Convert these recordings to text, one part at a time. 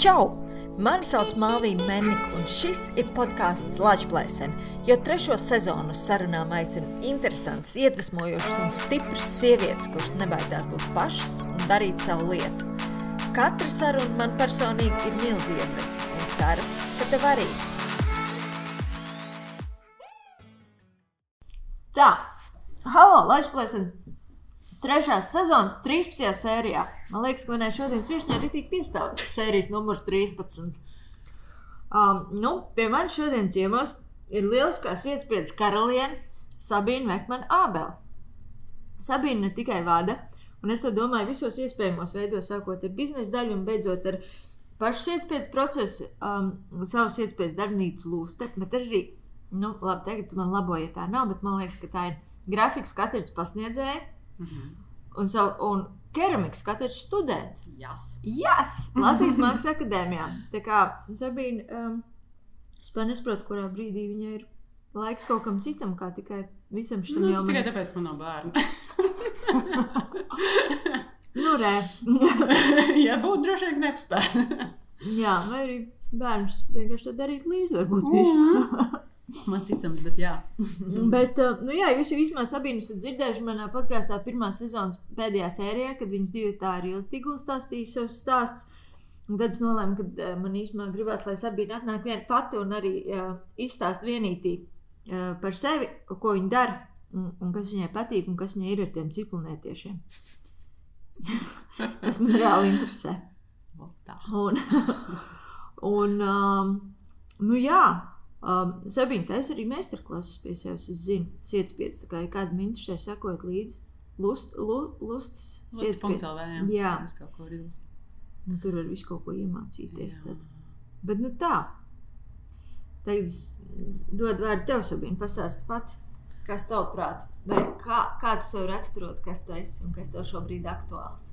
Čau! Mani sauc Malvīna Menika, un šis ir podkāsts Latvijas-Plēsena. Jau trešo sezonu sarunām aicinu interesantas, iedvesmojošas un stipras sievietes, kuras nebaidās būt pašas un darīt savu lietu. Katra saruna man personīgi ir milzīga iedvesma, un ceru, ka tev arī. Tā, halo, Latvijas-Plēsena! Trešās sezonas 13. sērijā. Man liekas, ka manai šodienas viesnē ir tik piestāvta sērijas numurs 13. Um, nu, pie manis šodienas ciemos ir lieliskās iespējas karaliene Sabīna Mekmana Ābela. Sabīna ne tikai vada, un es to domāju visos iespējamos veidos, sākot ar biznesa daļu un beidzot ar pašu iespējas procesu, um, savus iespējas darbnīcu lūste, bet arī, nu, labi, tagad man laboji, ja tā nav, bet man liekas, ka tā ir grafikas katrs pasniedzēja. Mhm. Un, savu, un keramikas katrs students. Yes. Yes! Latvijas Mākslas akadēmijā. Tā kā Sabīna, um, es pat nesaprotu, kurā brīdī viņai ir laiks kaut kam citam, kā tikai visam šitam Nu, tas tikai tāpēc, ka man nav bērnu. Nu, rē. ja būtu droši vien nepspēja. Jā, vai arī bērns vienkārši to darīt līdzi, varbūt visu. Maz ticams, bet jā. Bet, uh, nu jā, jūs jau vismaz Sabīnu esat dzirdējuši manā podkāstā pirmā sezonas pēdējā sērijā, kad viņas divi tā ir ilgstīgi stāstīja savus stāstus. Un tad es nolēmu, ka uh, man īstenībā gribās, lai Sabīna atnāk viena pati un arī uh, izstāst vienītī uh, par sevi, ko viņa dara un, un kas viņai patīk un kas viņai ir ar tiem ciklonētiešiem. tas man reāli interesē. Un, un um, nu jā, um, Sabīna taisa arī meistarklases pie sevis. Es zinu, sietspiedas, tā kā ja kādam interesē, sekojot līdzi. Lust, lu, lustas, sietspiedas. Lūdzu.lv. Jā. Es kaut ko izlasīju. Un tur var visu kaut ko iemācīties. Jā. Tad. Bet nu tā. Tagad es dodu vārdu tev, Sabīna, pastāsti pati. Kas tev prāt? Vai kā, kā tu sev raksturot, kas tu esi un kas tev šobrīd aktuāls?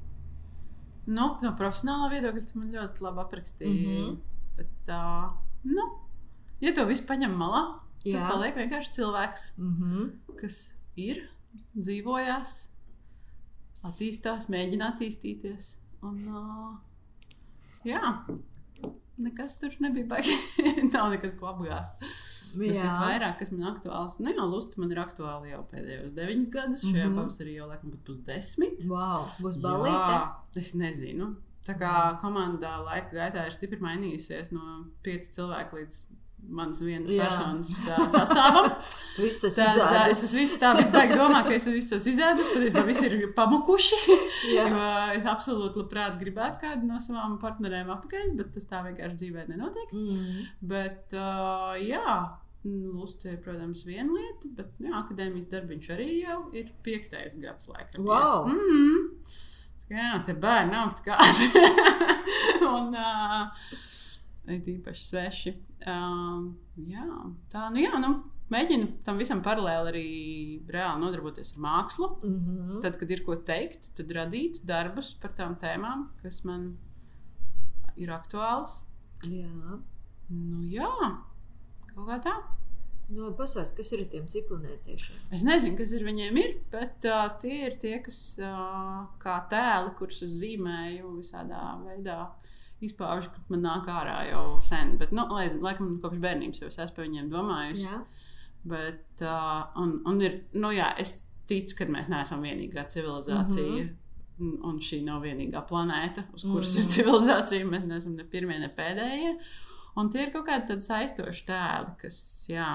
Nu, no profesionālā viedokļa tu man ļoti labi aprakstīji. Mm. -hmm. Bet tā, nu, ja to visu paņem malā, tad Jā. paliek vienkārši cilvēks, Mm -hmm. kas ir, dzīvojās, attīstās, mēģina attīstīties. Un, uh, jā, nekas tur nebija baigi. Nav nekas, ko apgāzt. Bet kas vairāk, kas man aktuāls, nu jā, lusta man ir aktuāli jau pēdējos deviņus gadus. Šajā mm -hmm. pavasarī jau laikam pat pusdesmit. Wow, būs balīte. Jā, es nezinu. Tā kā komandā laika gaitā ir stipri mainījusies no pieci cilvēki līdz manas vienas Jā. personas ā, sastāvam. Tu viss tā, izrādījis. es domāju, ka es esmu izēdus, patiesībā visi ir pamukuši. Es absolūti labprāt gribētu kādu no savām partnerēm apakaļ, bet tas tā vienkārši dzīvē nenotiek. Mm. Bet, uh, jā, Lūdzu, protams, viena lieta, bet jā, akadēmijas darbiņš arī jau ir piektais gads. Laikam, Wow! Mm -hmm. Jā, te bērni nav kādi. Un uh, īpaši sveši. Uh, jā, tā, nu jā, nu, mēģinu tam visam paralēli arī reāli nodarboties ar mākslu. Mm -hmm. Tad, kad ir ko teikt, tad radīt darbus par tām tēmām, kas man ir aktuāls. Jā. Nu, jā, kaut kā tā. Nu, pasāst, kas ir tiem ciklonētiešiem? Es nezinu, kas ar viņiem ir, bet uh, tie ir tie, kas uh, kā tēli, kurus es zīmēju visādā veidā. Izpaužu, ka man nāk ārā jau sen, bet, nu, lai, laikam, kopš bērnības jau es esmu par viņiem domājusi. Jā. Bet, uh, un, un ir, nu, jā, es ticu, ka mēs neesam vienīgā civilizācija. Mm -hmm. Un šī nav vienīgā planēta, uz kuras mm ir civilizācija. Mēs neesam ne pirmie, ne pēdējie. Un tie ir kaut kādi saistoši tēli, kas, jā,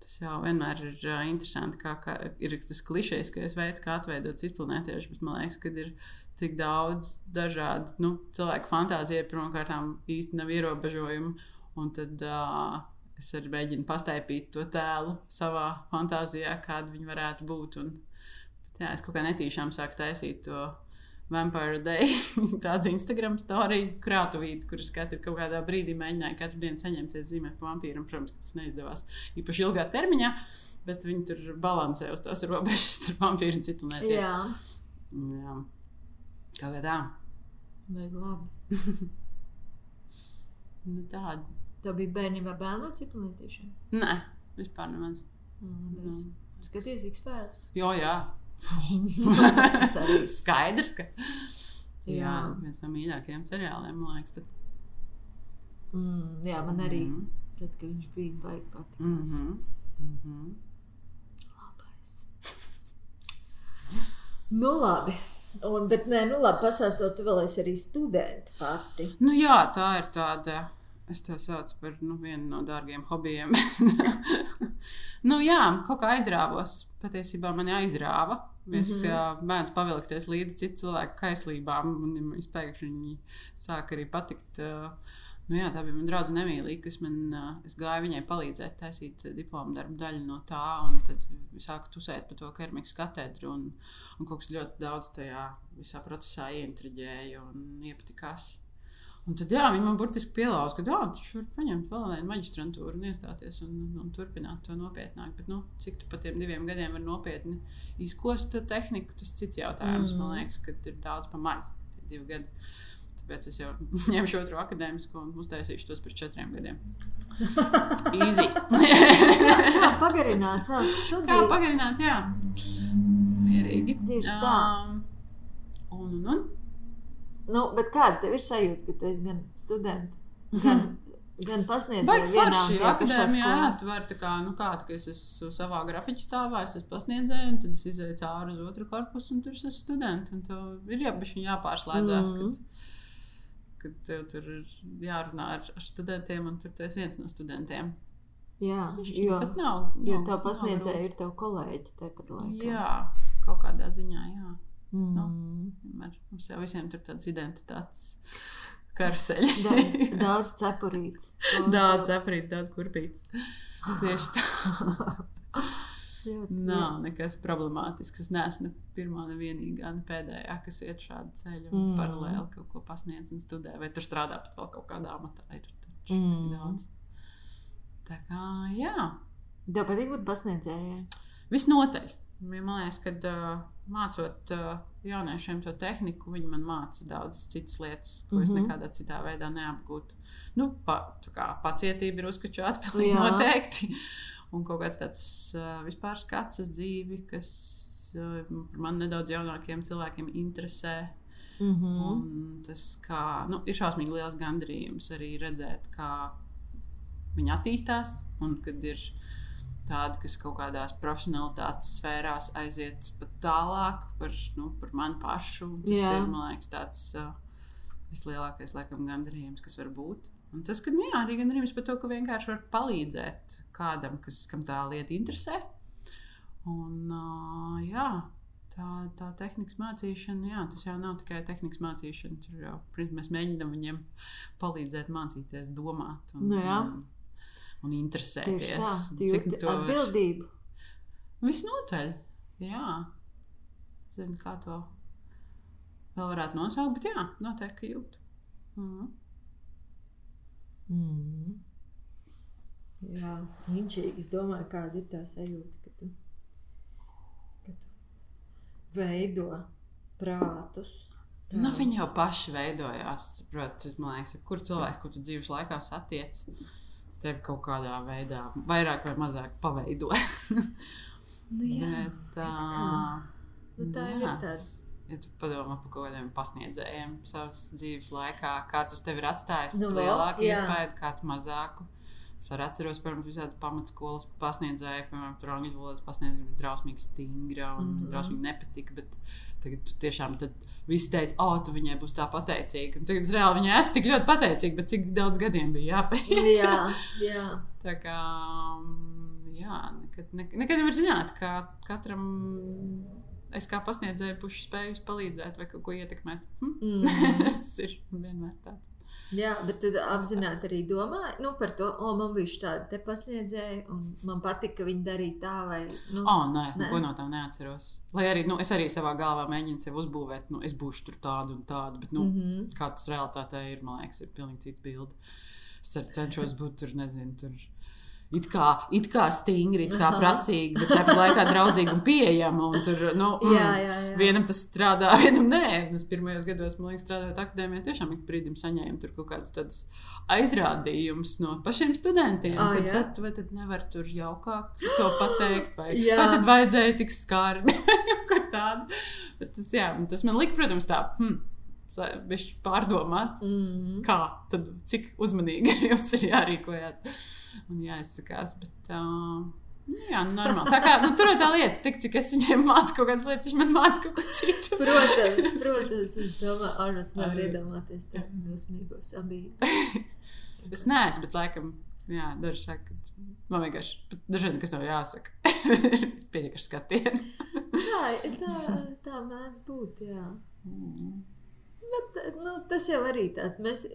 tas jau vienmēr ir uh, interesanti. Kā, kā ir tas klišejiskais veids, kā atveidot citplanētiešu, bet man liekas, ka ir tik daudz dažādu nu, cilvēku fantāziju, pirmkārt, īsti nav ierobežojumu. Un tad uh, es arī mēģinu pastaipīt to tēlu savā fantāzijā, kāda viņi varētu būt. Un, jā, es kaut kā netīšām sāku taisīt to Vampire Day, tādu Instagram storiju krātuvīti, kuras katru kaut kādā brīdī mēģināja katru dienu saņemties zīmēt par vampīram. Protams, ka tas neizdevās īpaši ilgā termiņā, bet viņi tur balansē uz tās robežas starp vampīru un citu lietu. Jā. jā. Kā tā. Vai labi. Nu, tāda. Tev bija bērnībā bērnu ciklonētiešiem? Nē, vispār nemaz. Labi. Skaties, cik spēles. Jo, jā. Skaidrs, ka. Jā, Jā. viens no mīļākajiem seriāliem, man liekas. Bet... Mm, jā, man arī. Mhm. Tad, kad viņš bija baigi patīk. Mhm. Mhm. Labais. Nu, labi. Un, bet, nē, nu, labi, pastāstot, tu vēl esi arī studenti pati. Nu, jā, tā ir tāda. Es to saucu par nu, vienu no dārgiem hobijiem. nu, jā, kaut kā aizrāvos. Patiesībā mani aizrāva. Es mm. -hmm. bērns pavilkties līdzi citu cilvēku kaislībām, un es pēkšņi viņi sāk arī patikt. Uh, nu, jā, tā bija mana draudzene Emīlija, kas man uh, es gāju viņai palīdzēt taisīt diplomu darbu daļu no tā, tad sāku tusēt par to keramikas katedru, un, un kaut kas ļoti daudz tajā visā procesā ieintriģēja un iepatikās. Un tad, jā, viņi man burtiski pielāgoja, ka, jā, tu vari paņemt vēl vienu maģistrantūru un iestāties un, un, turpināt to nopietnāk. Bet, nu, cik tu pa tiem diviem gadiem vari nopietni izkost tehniku, tas cits jautājums. Mm. Man liekas, ka ir daudz pa maz, divi gadi. Tāpēc es jau ņemšu otru akadēmisko un uztaisīšu tos pēc četriem gadiem. Easy. Kā pagarināt savas Kā pagarināt, jā. Mierīgi. Tieši tā. Um, un, un, un. Nu, bet kāda tev ir sajūta, ka tu esi gan students, gan, gan pasniedzējis Baigi forši, akadēmijā, jā, tu vari tā kā, nu kā, tā, es esmu savā grafiķa stāvā, es esmu pasniedzēju, un tad es izēju cauri uz otru korpusu, un tur es esmu students, un tev ir jābišķi jāpārslēdzās, Mhm. kad, kad tev tur ir jārunā ar, ar studentiem, un tur tu esi viens no studentiem. Jā, Bišķi, jo, nav, jo nav- tev nav pasniedzēji ir tev kolēģi tāpat laikā. Jā, kaut kādā ziņā, jā. Mm. Vienmēr Mums jau visiem tur tādas identitātes karuseļi. Da, daudz cepurītes. Daudz aprīts, daudz kurpīts. Tieši tā. Ļoti, Nav nekas problemātisks. Es neesmu ne pirmā, ne vienīgā, ne pēdējā, kas iet šādu ceļu un Mm. paralēli kaut ko pasniedz un studē. Vai tur strādā pat vēl kaut kādā amatā. Ir taču Mm. daudz. Tā kā, jā, Tev patīk būt pasniedzējai. visnotaļ. Man liekas, ka uh, mācot uh, jauniešiem to tehniku, viņi man māca daudz citas lietas, ko es Mhm. nekādā citā veidā neapgūtu. Nu, pa, kā pacietība ir uzskačāta, pilnīgi Jā. noteikti. Un kaut kāds tāds vispār skats uz dzīvi, kas man nedaudz jaunākiem cilvēkiem interesē. Mm -hmm. Un tas kā, nu, ir šausmīgi liels gandarījums arī redzēt, kā viņi attīstās. Un kad ir tādi, kas kaut kādās profesionālitātes sfērās aiziet pat tālāk par, nu, par mani pašu. Tas Jā. ir man liekas, tāds uh, vislielākais laikam, gandarījums, kas var būt. Un tas, ka nu, jā, arī gandarījums par to, ka vienkārši var palīdzēt kādam, kas, kam tā lieta interesē. Un, uh, jā, tā, tā tehnikas mācīšana, jā, tas jau nav tikai tehnikas mācīšana. Tur jau mēs mēģinām viņiem palīdzēt mācīties, domāt un, Nu jā. un, un interesēties. tā, tu jūti to var-. Visnotaļ, jā. Zinu, kā to vēl varētu nosaukt, bet jā, noteikti jūt. Mhm. Mm. Jā, inčīgi. Es domāju, kāda ir tā sajūta, ka tu, ka tu veido prātus. Nu, tādus. viņi jau paši veidojās. Saprot, man liekas, kur cilvēks, ko tu dzīves laikā satiec, tevi kaut kādā veidā vairāk vai mazāk paveido. Nu, jā, Bet, kā? ā, Nu, tā jā, ir tāda. tas- Ja tu padomā par kaut kādiem pasniedzējiem savas dzīves laikā, kāds uz tevi ir atstājis Nu, nu, lielāku iespēju, kāds mazāku. Es arī atceros, piemēram, visādas pamatskolas pasniedzēju, piemēram, tur angļu valodas pasniedzēja, bija drausmīgi stingra un mm. -hmm. drausmīgi nepatika. Bet tagad tu tiešām visi teica, o, tu viņai būsi tā pateicīga. Un tagad es reāli viņai esmu tik ļoti pateicīga, bet cik daudz gadiem bija jāpēc. Jā, jā. Tā kā, mm, jā, nekad, nekad, nekad nevar zināt, kā katram es kā pasniedzēju pušu spēju palīdzēt vai kaut ko ietekmēt. Hm? Mm. Tas ir vienmēr tāds. Jā, bet tu apzināti arī domāji nu, par to, o, man bija tāda te pasniedzēja, un man patika, ka viņi darīja tā, vai nu, Oh, nē, es Nē. neko no tā neatceros. Lai arī nu, es arī savā galvā mēģinu sevi uzbūvēt, nu, es būšu tur tāda un tāda. Bet, nu, mm mm -hmm. kā tas realitātē ir, man liekas, ir pilnīgi cita bilde. Es cenšos būt tur, nezinu, tur. It kā, it kā stingri, it kā Aha. prasīgi, bet tāpat laikā draudzīgi un pieejama. Un tur, nu, mm, Jā, jā, jā. Vienam tas strādā, vienam nē. Es pirmajos gados, man liekas, strādājot akadēmijā, tiešām ik brīdim saņēmu tur kaut kādus aizrādījumus no pašiem studentiem. Ah, kad, vai, vai tad nevar tur jaukāk to pateikt, vai, Jā. vai tad vajadzēja tik skarbi, tas, jā, tas man lika, protams, tā. Hmm, bišķi pārdomāt, Mm. kā tad, cik uzmanīgi jums ir jārīkojas un jāizsakās. Bet, uh, jā, nu, normāli. Tā kā nu, tur ir tā lieta, tik cik es viņiem mācu kaut kādas lietas, viņš man māca kaut ko citu. Protams, protams, es domāju, Arnēs nevar Arī. iedomāties tādu dosmīgo sabību. Es neesmu, bet laikam, jā, daži saka, ka man vienkārši dažreiz nekas nav jāsaka. Pietiek ar skatienu. Tā, tā, tā mēdz būt, jā. Mm. Bet, nu, tas jau arī tāds. Mēs,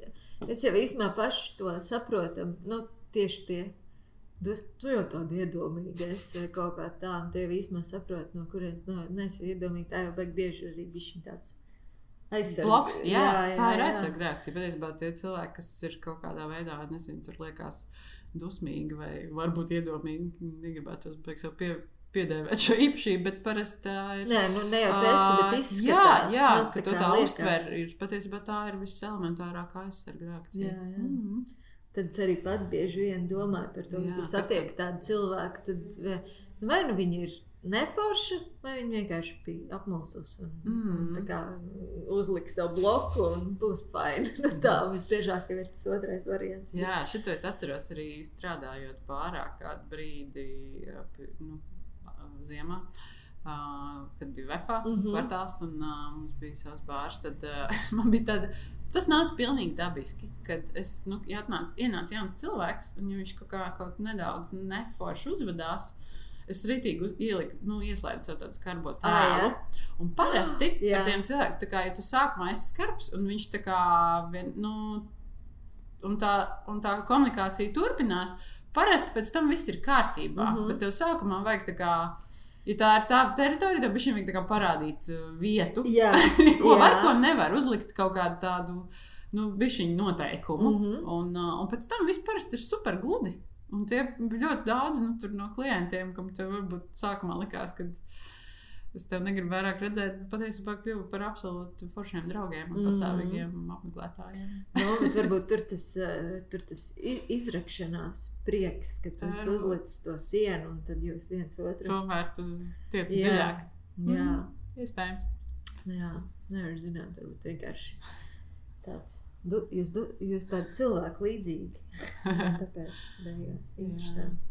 mēs jau īstenībā paši to saprotam. Nu, tieši tie. Tu, tu jau tāda iedomīga esi vai kaut kā tā, un tu jau īstenībā saproti, no kurienes no, neesi iedomīga. Tā jau beig bieži arī bija tāds. Bloks, jā, jā, jā, tā ir aizsarga reakcija. Patiesībā tie cilvēki, kas ir kaut kādā veidā, nezinu, tur liekas dusmīgi vai varbūt iedomīgi, negribētu tos beigt sev pie, piedēvēt šo īpašību, bet parasti tā ir. Nē, nu ne jau tas, bet izskatās. Jā, jā nu, ka tu tā uztver, ir patiesībā tā ir viselementārākā aizsarga reakcija. Jā, jā. Mm. Tad es arī pat bieži vien domāju par to, Jā, ka satiek tādu cilvēku. Tad nu, vai nu viņi ir neforši, vai viņi vienkārši bija apmulsusi un, mm. un kā uzliks savu bloku un būs faini. Nu, tā visbiežāk jau ir tas otrais variants. Jā, šito es atceros arī strādājot pārāk kādu brīdi, nu, ziemā. Uh, kad bija Vēfā, tas mm. -hmm. kvartāls, un uh, mums bija savs bārs, tad uh, man bija tāda. Tas nāca pilnīgi dabiski, kad es nu, ja atnāk, ienāca jauns cilvēks, un viņš kaut kā kaut nedaudz neforši uzvedās. Es rītīgi uz, ieliku, nu, ieslēdzu sev tādu skarbo tēlu. Un parasti Jā. ar tiem cilvēkiem, tā kā ja tu sākumā esi skarbs, un viņš tā kā, vien, nu, un tā, un tā komunikācija turpinās, parasti pēc tam viss ir kārtībā. Mm. -hmm. Bet tev sākumā vajag tā kā. Ja tā ir tā teritorija, tad viņš vajag parādīt uh, vietu, Jā, ko jā. var, ko nevar uzlikt kaut kādu tādu nu, bišķiņu noteikumu. Mm Mhm. -hmm. un, uh, un pēc tam viss parasti ir super gludi. Un tie ļoti daudz nu, no klientiem, kam tev varbūt sākumā likās, ka es tevi negribu vairāk redzēt, patiesībā kļuvu par absolūti foršiem draugiem un Mhm. pastāvīgiem apmeklētājiem. Nu, bet varbūt tur tas, eh, tur tas izrakšanās prieks, ka tu uzlicis to sienu un tad jūs viens otru. Tomēr tu tiec Jā. dziļāk. Jā. Iespējams. Jā, nevar zināt, varbūt vienkārši tāds. Du, jūs, du, jūs tādi cilvēki līdzīgi. Tāpēc beigās interesanti.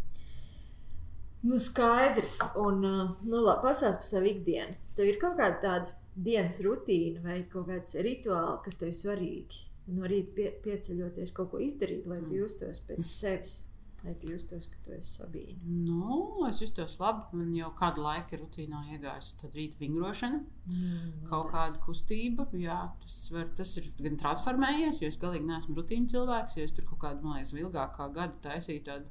Nu, skaidrs. Un, uh, nu, labi, pastāst par savu ikdienu. Tev ir kaut kāda tāda dienas rutīna vai kaut kāds rituāls, kas tev ir svarīgi. No rīta pie, pieceļoties, kaut ko izdarīt, lai tu Mm. justos pēc sevis. Lai tu justos, ka tu esi sabīna. Nu, es justos labi. Man jau kādu laiku ir rutīnā iegājusi tad rīta vingrošana, Mm, kaut kāda kustība. Jā, tas, var, tas ir gan transformējies, jo es galīgi neesmu rutīna cilvēks. Ja es tur kaut kādu, man liekas, ilgākā gada taisīju tādu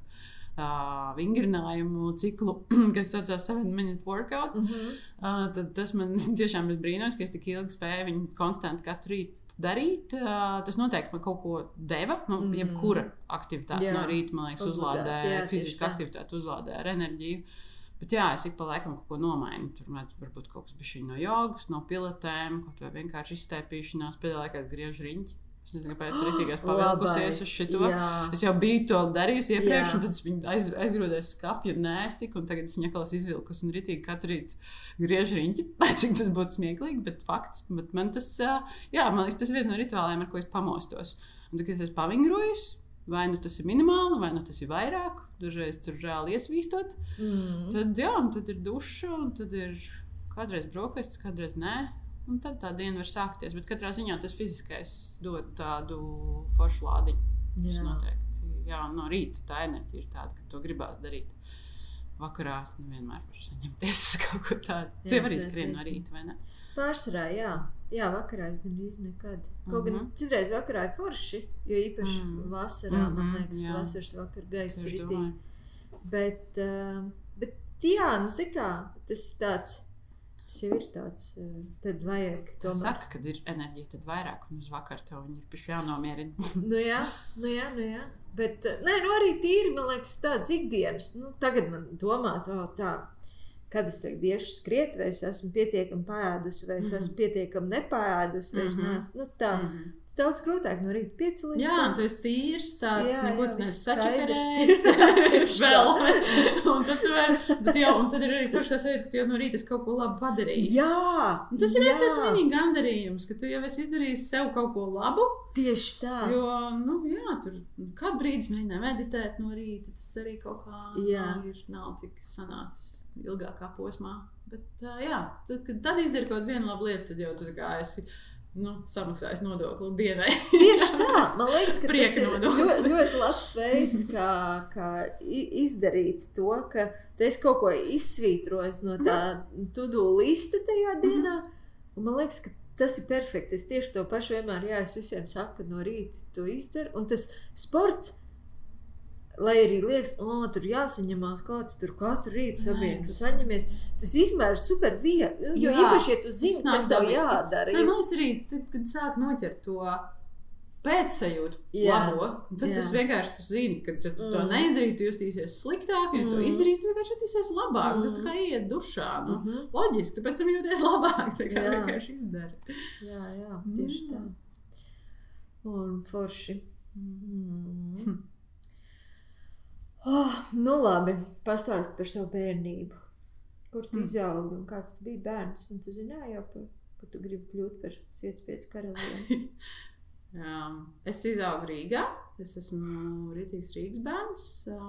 uh, vingrinājumu ciklu, kas saucās 7 minute workout. Mm -hmm. Uh, tad tas man tiešām ir brīnums, ka es tik ilgi spēju viņu konstanti katru rītu darīt. Uh, tas noteikti man kaut ko deva. Nu, Mhm. Jebkura aktivitāte Jā. no rīta, man liekas, uzlādē, fiziska tā. aktivitāte uzlādē ar enerģiju. Bet jā, es ik pa laikam kaut ko nomainu. Tur varbūt kaut kas no jogas, no pilotēm, kaut vai vienkārši izstēpīšanās. Pēdējā laikā es griežu riņķi. Es nezinu, kāpēc es rītīgās pavilkusies uz šito. Jā. Es jau biju to darījusi iepriekš, Jā. un tad es viņu aiz, aizgrūdēju skāpju, un nēsti, un tagad es ņekalas izvilkus un ritīgi katru rītu griežu riņķi. Cik tas būtu smieklīgi, bet fakts. Bet man tas, jā, man liekas, tas ir viens no rituāliem, ar ko es pamostos. Un tad, kad es pavingroju, vai nu tas ir minimāli, vai nu tas ir vairāk, dažreiz tur reāli iesvīstot, Mm. tad, jā, un tad ir duša, un tad ir kādreiz brokastis, kādreiz nē. Un tad tā diena var sākties. Bet katrā ziņā tas fiziskais dod tādu foršu lādiņu. Tas noteikti. Jā, no rīta tā enerģija ir tāda, ka to gribās darīt. Vakarā es nevienmēr varu saņemties uz kaut ko tādu. Jā, Tie var tā izskrien no rīta, vai ne? Pārsvarā, jā. Jā, vakarā es gandrīz nekad. Kaut gan Mhm. citreiz vakarā ir forši, jo īpaši Mm. vasarā, man Mhm, liekas, ka jā. vasaras vakar gaisa ritīgi. Bet, uh, bet jā, nu zini kā, tas tāds, tas jau ir tāds, uh, tad vajag Tā tomēr. saka, kad ir enerģija, tad vairāk, un uz vakar tev ir piši jānomierina. Nu jā, nu jā, nu jā. Bet, uh, nē, nu arī tīri, man liekas, tāds ikdienas, nu tagad man domāt, o tā, kad es tagad iešu skriet, vai es esmu pietiekami pēdusi, vai es esmu pietiekami nepēdusi, vai es Mhm. neesmu. Nu, tā, Mm -hmm. Daudz grūtāk no rīta piecēlties. Jā, tu esi tīrs, tāds Jā, neko jā, skaidrs. vēl. Un tad, tu vari, tad, jau, un tad ir arī forši tas sajūta, ka tu jau no rīta esi kaut ko labu padarījis. Jā, Un tas ir jā, tāds mini gandarījums, ka tu jau esi izdarījis sev kaut ko labu. Tieši tā. Jo, nu, jā, tur kādu brīdi mēģināju meditēt no rīta. Tas arī kaut kā Jā. nav, ir, nav tik sanācis ilgākā posmā. Bet, uh, jā, tad, kad tad izdari kaut kādu labu lietu, tad jau tu tā kā esi nu, samaksājis nodokli dienai. Tieši tā, man liekas, ka tas ir ļoti, ļoti labs veids, kā, kā izdarīt to, ka tu esi kaut ko izsvītrojis no tā to-do lista tajā dienā. Un man liekas, ka tas ir perfekti. Es tieši to pašu vienmēr, jā, es visiem saku, ka no rīta to izdara. Un tas sports, lai arī liekas, o, tur jāsaņemās kāds tur katru rītu sabiedrību, saņemies. Tas ir super viegli, jo Jā, īpaši, ja tu zini, kas tev jādara. Nē, man arī tad, kad sāk noķert to pēcsajūtu, labo, tad jā. tas vienkārši tu zini, ka ja tu to Mm. neizdarīsi, tu justīsies sliktāk, ja Mm. izdarīsi, tu vienkārši jutīsies labāk. Tas tā Mm. kā iet dušā. Nu. Mhm. Loģiski, tu pēc tam jūties labāk. Tā kā Jā. vienkārši izdari. Jā, jā, tieši Jā. tā. Un forši. Mm. Oh, nu labi, pastāst par savu bērnību. Kur tu Mm. izaugi un kāds tu biji bērns? Un tu zināji jau, par, ka tu gribi kļūt par sietspējas karalieni. Jā, es izaugu Rīgā. Es esmu Rītīgs Rīgas bērns, ā,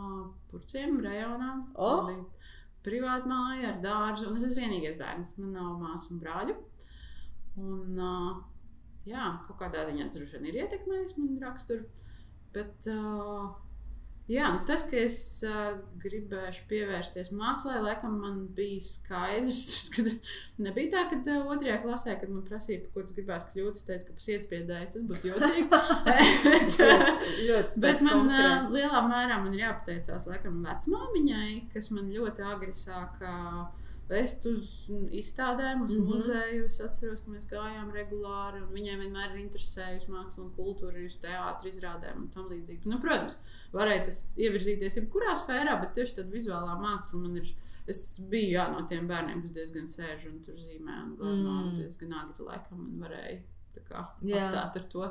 Purciem rajonā. O! Man bija Privāta māja ar dārzu, un es esmu vienīgais bērns. Man nav māsu un brāļu. Un, ā, jā, kaut kādā ziņā tas droši vien ir ietekmējis manu raksturu. Bet ā, jā, nu tas, ka es ā, gribēšu pievērsties mākslā, laikam man bija skaidrs. Tas, kad nebija tā, ka ā, otrajā klasē, kad man prasīja, ko tu gribētu kļūt, es teicu, ka pa sietspiedēju tas būtu jocīgi. bet, ļoti Bet man uh, konkrēts. lielā mērā man ir jāpateicās laikam vecmāmiņai, kas man ļoti agri sāka vest uz izstādēm, uz mm. -hmm. muzeju. Es atceros, ka mēs gājām regulāri, viņai vienmēr ir interesējusi māksla un kultūra, uz teātris izrādēm un tam līdzīgi. Nu, protams, varēja tas ievirzīties jebkurā sfērā, bet tieši tāda vizuālā māksla man ir. Es biju jā, no tiem bērniem, kas diezgan sēž un tur zīmē un glazno. Mm. Diezgan agri laikam man varēja kā, atstāt ar to.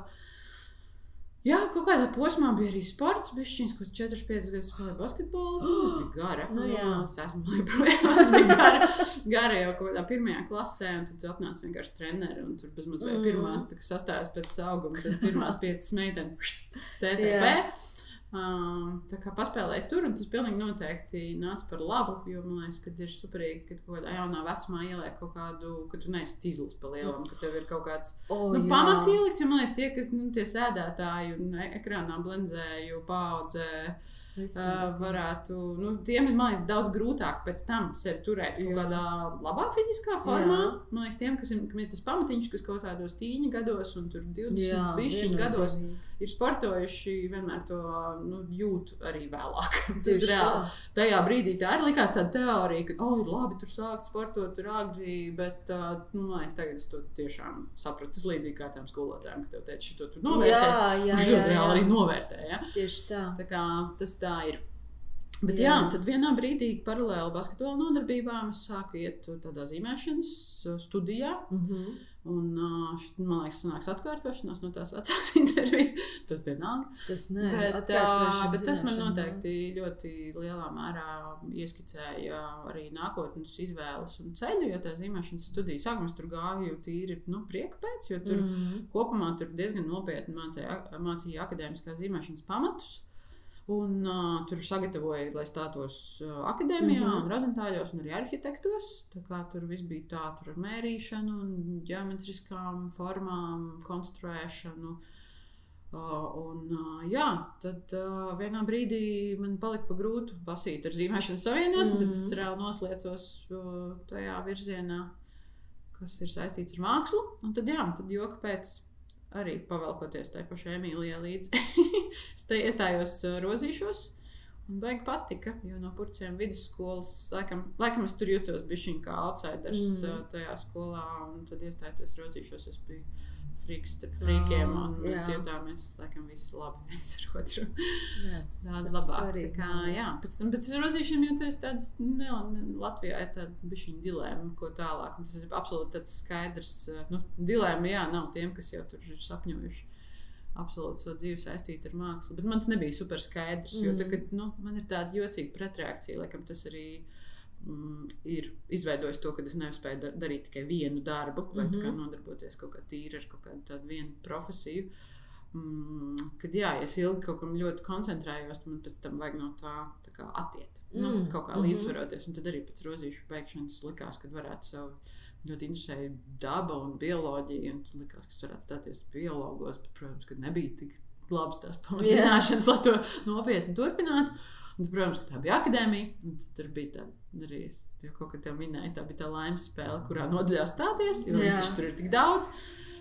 Jā, kaut kādā posmā bija arī sports. Bija šķiņš, kurš 4-5 gadus spēlēja basketbolu. Tas bija gara. Nu jā. es esmu joprojām. Tas bija gara, gara jau kaut kādā pirmajā klasē. Un tad atnāca vienkārši treneris. Un tur bezmaz vai Mm. pirmās sastāvs pēc auguma. Tad pirmās piecas meitenes TTP. Tā kā paspēlēja tur, un tas pilnīgi noteikti nāca par labu. Jo man liekas, ka ir superīgi, ka kaut kādā jaunā vecumā ieliek kaut kādu, ka tu neesi tīzlis pa lielam, ka tev ir kaut kāds O, Nu, pamats ielikts, jo man liekas, tie, kas nu, tie sēdētāji un e- ekrānā blendēju paudzē, Viss uh, varētu, nu, tiem ir liekas, daudz grūtāk pēc tam sevi turēt kaut Jā. kādā labā fiziskā formā. Jā. Man liekas, tiem, kas ir, kam ir tas pamatiņš, kas kaut kādos tīņa gados un tur 20 Jā, bišķiņu gados viennozīmīgi. ir sportojuši, vienmēr to nu, jūt arī vēlāk. tas ir reāli. tā. Tajā brīdī tā arī likās tāda teorija, ka, oh, ir labi, tur sākt sportot, tur agri, bet, uh, nu, man liekas, tagad es to tiešām sapratu. Tas līdzīgi kā tām skolotājām, ka tev teica, šito tu novērtēsi. Jā, jā, jā, ļoti reāli jā. arī novērtēja. Ja? Tieši tā. Tā kā tas tā ir. Bet jā. Jā. jā, tad vienā brīdī paralēli basketbola nodarbībām es sāku iet tādā zīmēšanas uh, studijā. Mhm. Un uh, šit, man liekas, tas nāks atkārtošanās no tās vecās intervijas. Tas vienalga. Tas nē, Bet, uh, bet tas man noteikti ļoti lielā mērā ieskicēja arī nākotnes izvēles un ceļu. Jo tā zīmēšanas studija sākumā tur gāju tīri nu, prieka pēc, jo tur mm. Kopumā tur diezgan nopietni mācīja, mācīja akadēmiskā zīmēšanas pamatus. Un uh, tur sagatavoja, lai stātos uh, akadēmijā, mm. -hmm. ražotāļos, un arī arhitektos. Tur viss bija tā, tur ar mērīšanu, geometriskām formām, konstruēšanu. Uh, un, uh, jā, tad uh, vienā brīdī man palika pa grūti basīt ar zīmēšanu savienot, mm -hmm. tad es Mhm. reāli nosliecos uh, tajā virzienā, kas ir saistīts ar mākslu. Un tad, jā, tad joka pēc arī pavelkoties tai pašai Emīlijai līdzi. es uh, rozīšos. Man baigi patika, jo no purcēm vidusskolas, laikam, laikam es tur jutos bišķiņ kā outsiders Mm. tajā skolā, un tad iestājos rodzīšos, es biju friks starp frikiem, un Ah, mēs jā. jutāmies, laikam, visi labi viens ar otru. Jā, tas Daudz ir labāk. Tā svarīgi, kā, man jā, pēc tam, pēc rozīšiem jūties tāds, ne, ne, Latvijā ir tāda bišķiņa dilēma, ko tālāk, un tas ir absolūti tāds skaidrs, eh, nu, dilēma, jā, nav tiem, kas jau tur ir sapņojuši absolūti savu dzīvi saistīt ar mākslu. Bet man tas nebija super skaidrs. Jo Mm. tagad nu, man ir tāda jocīga pretreakcija. Laikam tas arī mm, ir izveidojis to, ka es nespēju dar darīt tikai vienu darbu, vai mm Mhm. -hmm. nodarboties kaut kā tīri ar kaut kādu tādu vienu profesiju. Mm, kad jā, ja es ilgi kaut kam ļoti koncentrējos, tad man pēc tam vajag no tā, tā kā attiekt. Mm. Nu, Mm, kaut kā mhm. līdzsvaroties. Un tad arī pēc rozīšu beigšanas likās, ka varētu savu ļoti interesēja daba un bioloģija. Un likās, ka es varētu stāties biologos, bet, protams, ka nebija tik labas tās pamatzināšanas, lai to nopietni turpinātu. Un, tad, protams, ka tā bija akadēmija. un Tur bija tā arī, es jau kaut kā te minēju, tā bija tā laimes spēle, kurā nodaļā stāties, jo viss tur ir tik daudz.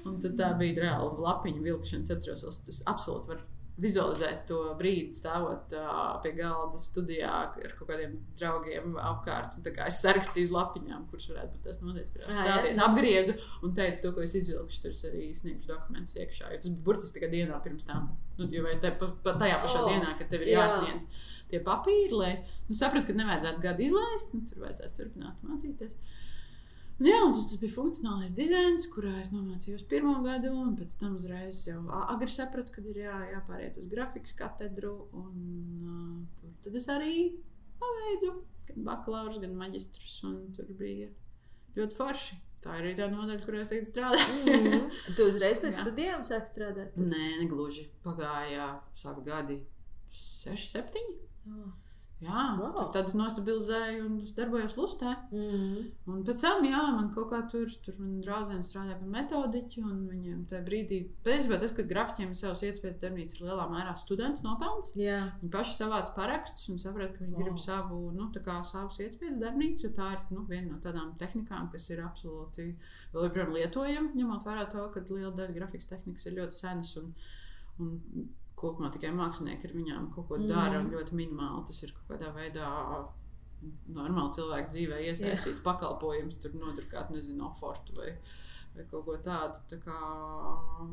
Un tad tā bija reāla lapiņu vilkšana. Es atceros, tas absolūti var vizualizēt to brīdi, stāvot uh, pie galda studijā ar kaut kādiem draugiem apkārt. Es sarakstīju uz lapiņām, kurš varētu būt tas Ā, jā? stāties. Apgriezu un teicu to, ko es izvilkšu. Tur es arī sniegšu dokumentus iekšā. Jo tas burtiski tikai dienā pirms tam. Nu, vai te, pa, pa tajā pašā Oh, dienā, kad tev ir jā. jāsniedz tie papīri, lai nu, saprastu, ka nevajadzētu gadu izlaist, nu, tur vajadzētu turpināt mācīties. Un, jā, un tas bija funkcionālais dizains, kurā es nomācījos pirmo gadu, un pēc tam uzreiz jau agri sapratu, ka ir jā, jāpāriet uz grafikas katedru. Un, uh, tur tad es arī pabeidzu gan bakalaura, gan maģistrus, un tur bija ļoti forši. Tā ir arī tā nodaļa, kurā es tagad strādāju. Mhm. Tu uzreiz pēc Jā. studijām sāki strādāt? Nē, negluži. Pagāja sāku gadi 6, 7. Oh. Jā, Wow. tad es nostabilizēju un darbojos Lustē. Mm. Un pēc tam, jā, man kaut kā tur, tur man draudzene strādāja par metodiķu, un viņiem tajā brīdī, patiesībā tas, ka grafiķiem ir savs iespējas darbnīca, ir lielā mērā students nopelns. Jā, Viņi paši savāc parakstus un saprot, ka viņi wow. grib savu, nu, tā kā savus iespējas darbnīcu, jo tā ir nu, viena no tādām tehnikām, kas ir absolūti vēl joprojām lietojama, ņemot vērā to, ka liela daļa grafikas tehnikas ir ļoti senas un, un kopumā tikai mākslinieki ar viņām kaut ko Mhm. dara un ļoti minimāli tas ir kaut kādā veidā. Normāli cilvēku dzīvē iesaistīts pakalpojums, tur nodrukāt, nezinu, ofortu vai, vai kaut ko tādu. Tā kā,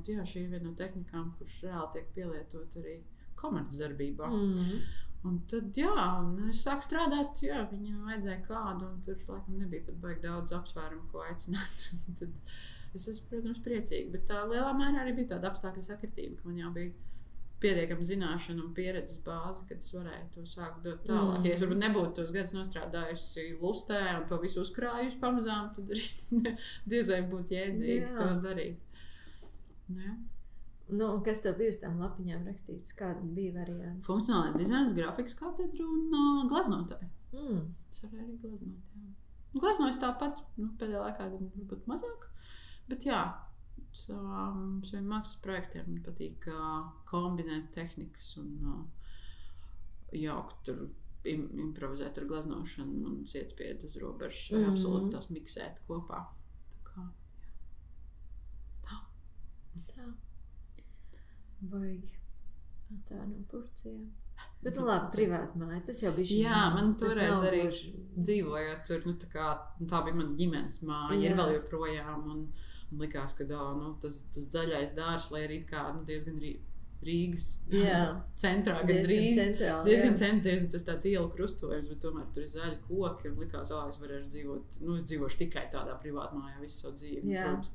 jā, šī ir viena no tehnikām, kuras reāli tiek pielietot arī komercdarbībā. Mm. mm. Un tad, jā, un es sāku strādāt, jā, viņam vajadzēja kādu, un tur laikam nebija pat baigi daudz apsvērumu, ko aicināt. tad es esmu, protams, priecīga, bet tā lielā mērā arī bija tāda apstākļa sakritība, ka man jau bija pietiekama zināšana un pieredzes bāze, kad es varēju to sākt dot tālāk. Mm. Ja es varbūt nebūtu tos gadus nostrādājusi lustē un to visu uzkrājusi pamazām, tad arī diez vai būtu jēdzīgi Jā. to darīt. Nu, jā. Nu, kas tev bija uz tām lapiņām rakstīts? Kāda bija varianti? Funkcionālais dizains, grafikas katedra un uh, gleznotāja. Mm. Es varu arī gleznot. jā. Gleznoju tāpat, nu, pēdējā laikā gan varbūt mazāk. Bet jā, savām, saviem mākslas projektiem man patīk uh, kombinēt tehnikas un uh, jaukt tur. Im, improvizēt ar gleznošanu un ietspiedu uz robežas, vai mm. absolūti tās miksēt kopā. Tā kā, Tā. Baigi. Tā no purciem. Bet, nu, labi, privāti māja. Tas jau bija. Jā, man tas toreiz arī gluži- dzīvojot tur, nu, tā, kā, nu, tā bija mans ģimenes māja, Jā. ir vēl joprojām. Un, un likās, ka dā, nu, tas, tas zaļais dārsts, lai arī kā, nu, diezgan rī, Rīgas Jā. centrā, gan Diezgan drīz. centrāli, Diezgan jā. centrāls, tas tāds ielu krustojums, bet tomēr tur ir zaļi koki. Un likās, ka es varēšu dzīvot, nu, es dzīvošu tikai tādā privātā mājā visu savu dzīvi. Jā. Protams,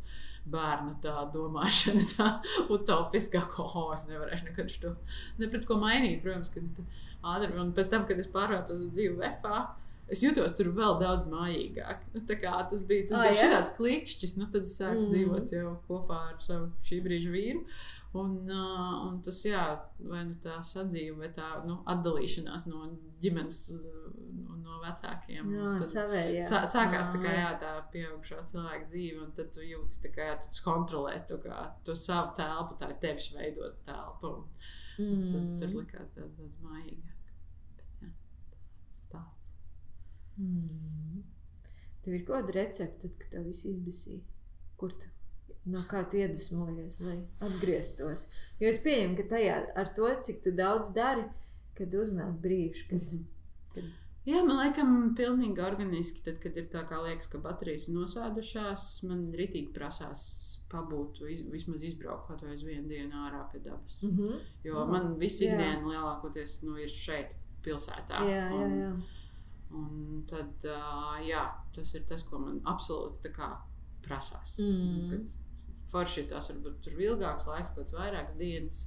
bērna tā domāšana, tā utopiskā, ko oh, es nevarēšu nekad šo ne pret ko mainīt. Protams, kad ātri, un pēc tam, kad es pārvācos uz dzīvi VFā, es jutos tur vēl daudz mājīgāk. Nu, tā kā tas bija, tas Ā, bija jā? tāds klikšķis, nu tad es sāku Mm. mm. dzīvot jau kopā ar savu šī brīža vīru. Un, uh, un tas, jā, vai nu tā sadzīve, vai tā nu, atdalīšanās no ģimenes, no, no vecākiem. Jā, Tad savējā. Sā, sākās tā kā jā, tā pieaugušā cilvēka dzīve, un tad tu jūti, tā kā, jā, tu kontrolē to, kā, to savu telpu, tā ir tevis veidot telpu. Un Mm. tad likās daudz, daudz mājīgāk. Bet, jā, tāds stāsts. Mm. Tev ir kāda recepte, kad tev viss izbisīja? Kur tu? No kā tu iedvesmojies, lai atgrieztos? Jo es pieņemu, ka tajā ar to, cik tu daudz dari, kad uznāk brīži, kad, kad Jā, man liekas, pilnīgi organiski. Tad, kad ir tā kā liekas, ka baterijas ir nosēdušās, man ritīgi prasās pabūt, iz, vismaz izbraukt vai uz vienu dienu ārā pie dabas. mm -hmm. Jo man viss ikdiena lielākoties nu, ir šeit, pilsētā. jā, jā, jā. Un, un tad, uh, jā, tas ir tas, ko man absolūti prasās. Mm. Kad Forši tās varbūt tur ilgāks laiks, kaut kāds vairākas dienas.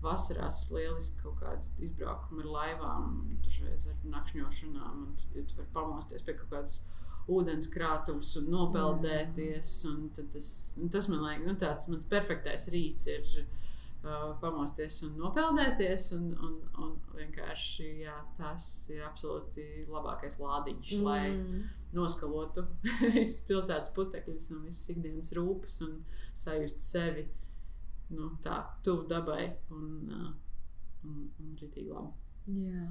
Vasarās ir lieliski kaut kāda izbraukuma ar laivām, dažreiz ar nakšņošanām. Un, ja tu vari pamosties pie kaut kādas ūdenskrātuves un nopeldēties. Un tas, nu, tas man liekas, nu, tāds mans perfektais rīts ir pamosties un nopeldēties. Un, un, un vienkārši jā, tas ir absolūti labākais lādiņš, mm. lai noskalotu visas pilsētas putekļus un visas ikdienas rūpes un sajustu sevi nu, tā, tuvu dabai un, uh, un, un rītīgi labi. jā.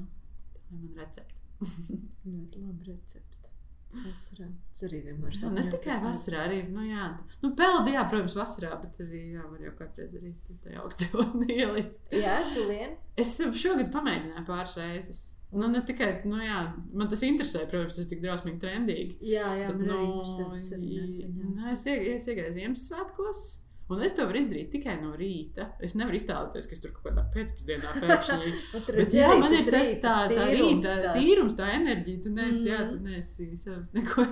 Tā ir mana recepte. ļoti labi recepte. Vasarā. Es arī vienmēr Nu, saku, ne tikai vasarā, arī nu, jā, nu, peldi, jā, protams, vasarā, bet arī jā, var jau kādreiz arī tajā augstā ielīst. Jā, tu lien. Es šogad pamēģināju pāris reizes. Nu, ne tikai, nu, jā, man tas interesē, protams, tas tik drausmīgi trendīgi. Jā, jā, Bet, man nu, interesē. arī jā. nu, es ieg- es iegāju Ziemassvētkos. Un es to varu izdarīt tikai no rīta. Es nevaru iztēloties, ka es tur kaut kādā pēcpusdienā pēkšņi Bet, jā, man ir tas tā, tā rīta, tāds. tīrums, tā enerģija. Tu neesi, mm. jā, Mhm. tu neesi sev neko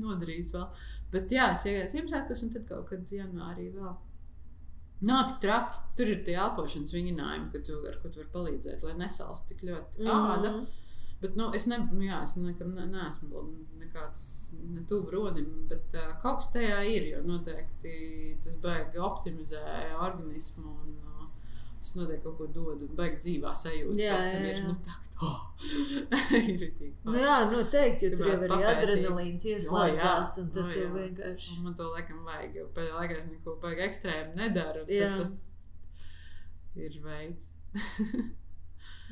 nodarījis vēl. Bet, jā, es iegāju Ziemassvētkos, un tad kaut kad janvārī vēl. Nav tik traki. Tur ir tie elpošanas vingrinājumi, ka tu, ar ko tu vari palīdzēt, lai nesalst tik ļoti āda. Mhm. Bet, nu, es ne, nu, jā, es nekam ne, neesmu nekāds ne tuvu rodim, bet uh, kaut kas tajā ir, jo noteikti tas baigi optimizē organismu un uh, tas noteikti kaut ko dod un baigi dzīvā sajūta. Jā, tam jā, ir, jā. nu, tā, oh, ir ritīgi. Nu, jā, noteikti, jo tur jau arī adrenalīns ieslēdzās, un tad O, tu jā. vienkārši. Un man to laikam vajag, jo pēdējā laikā es neko baigi ekstrēmu nedaru. Jā. Tas ir veids.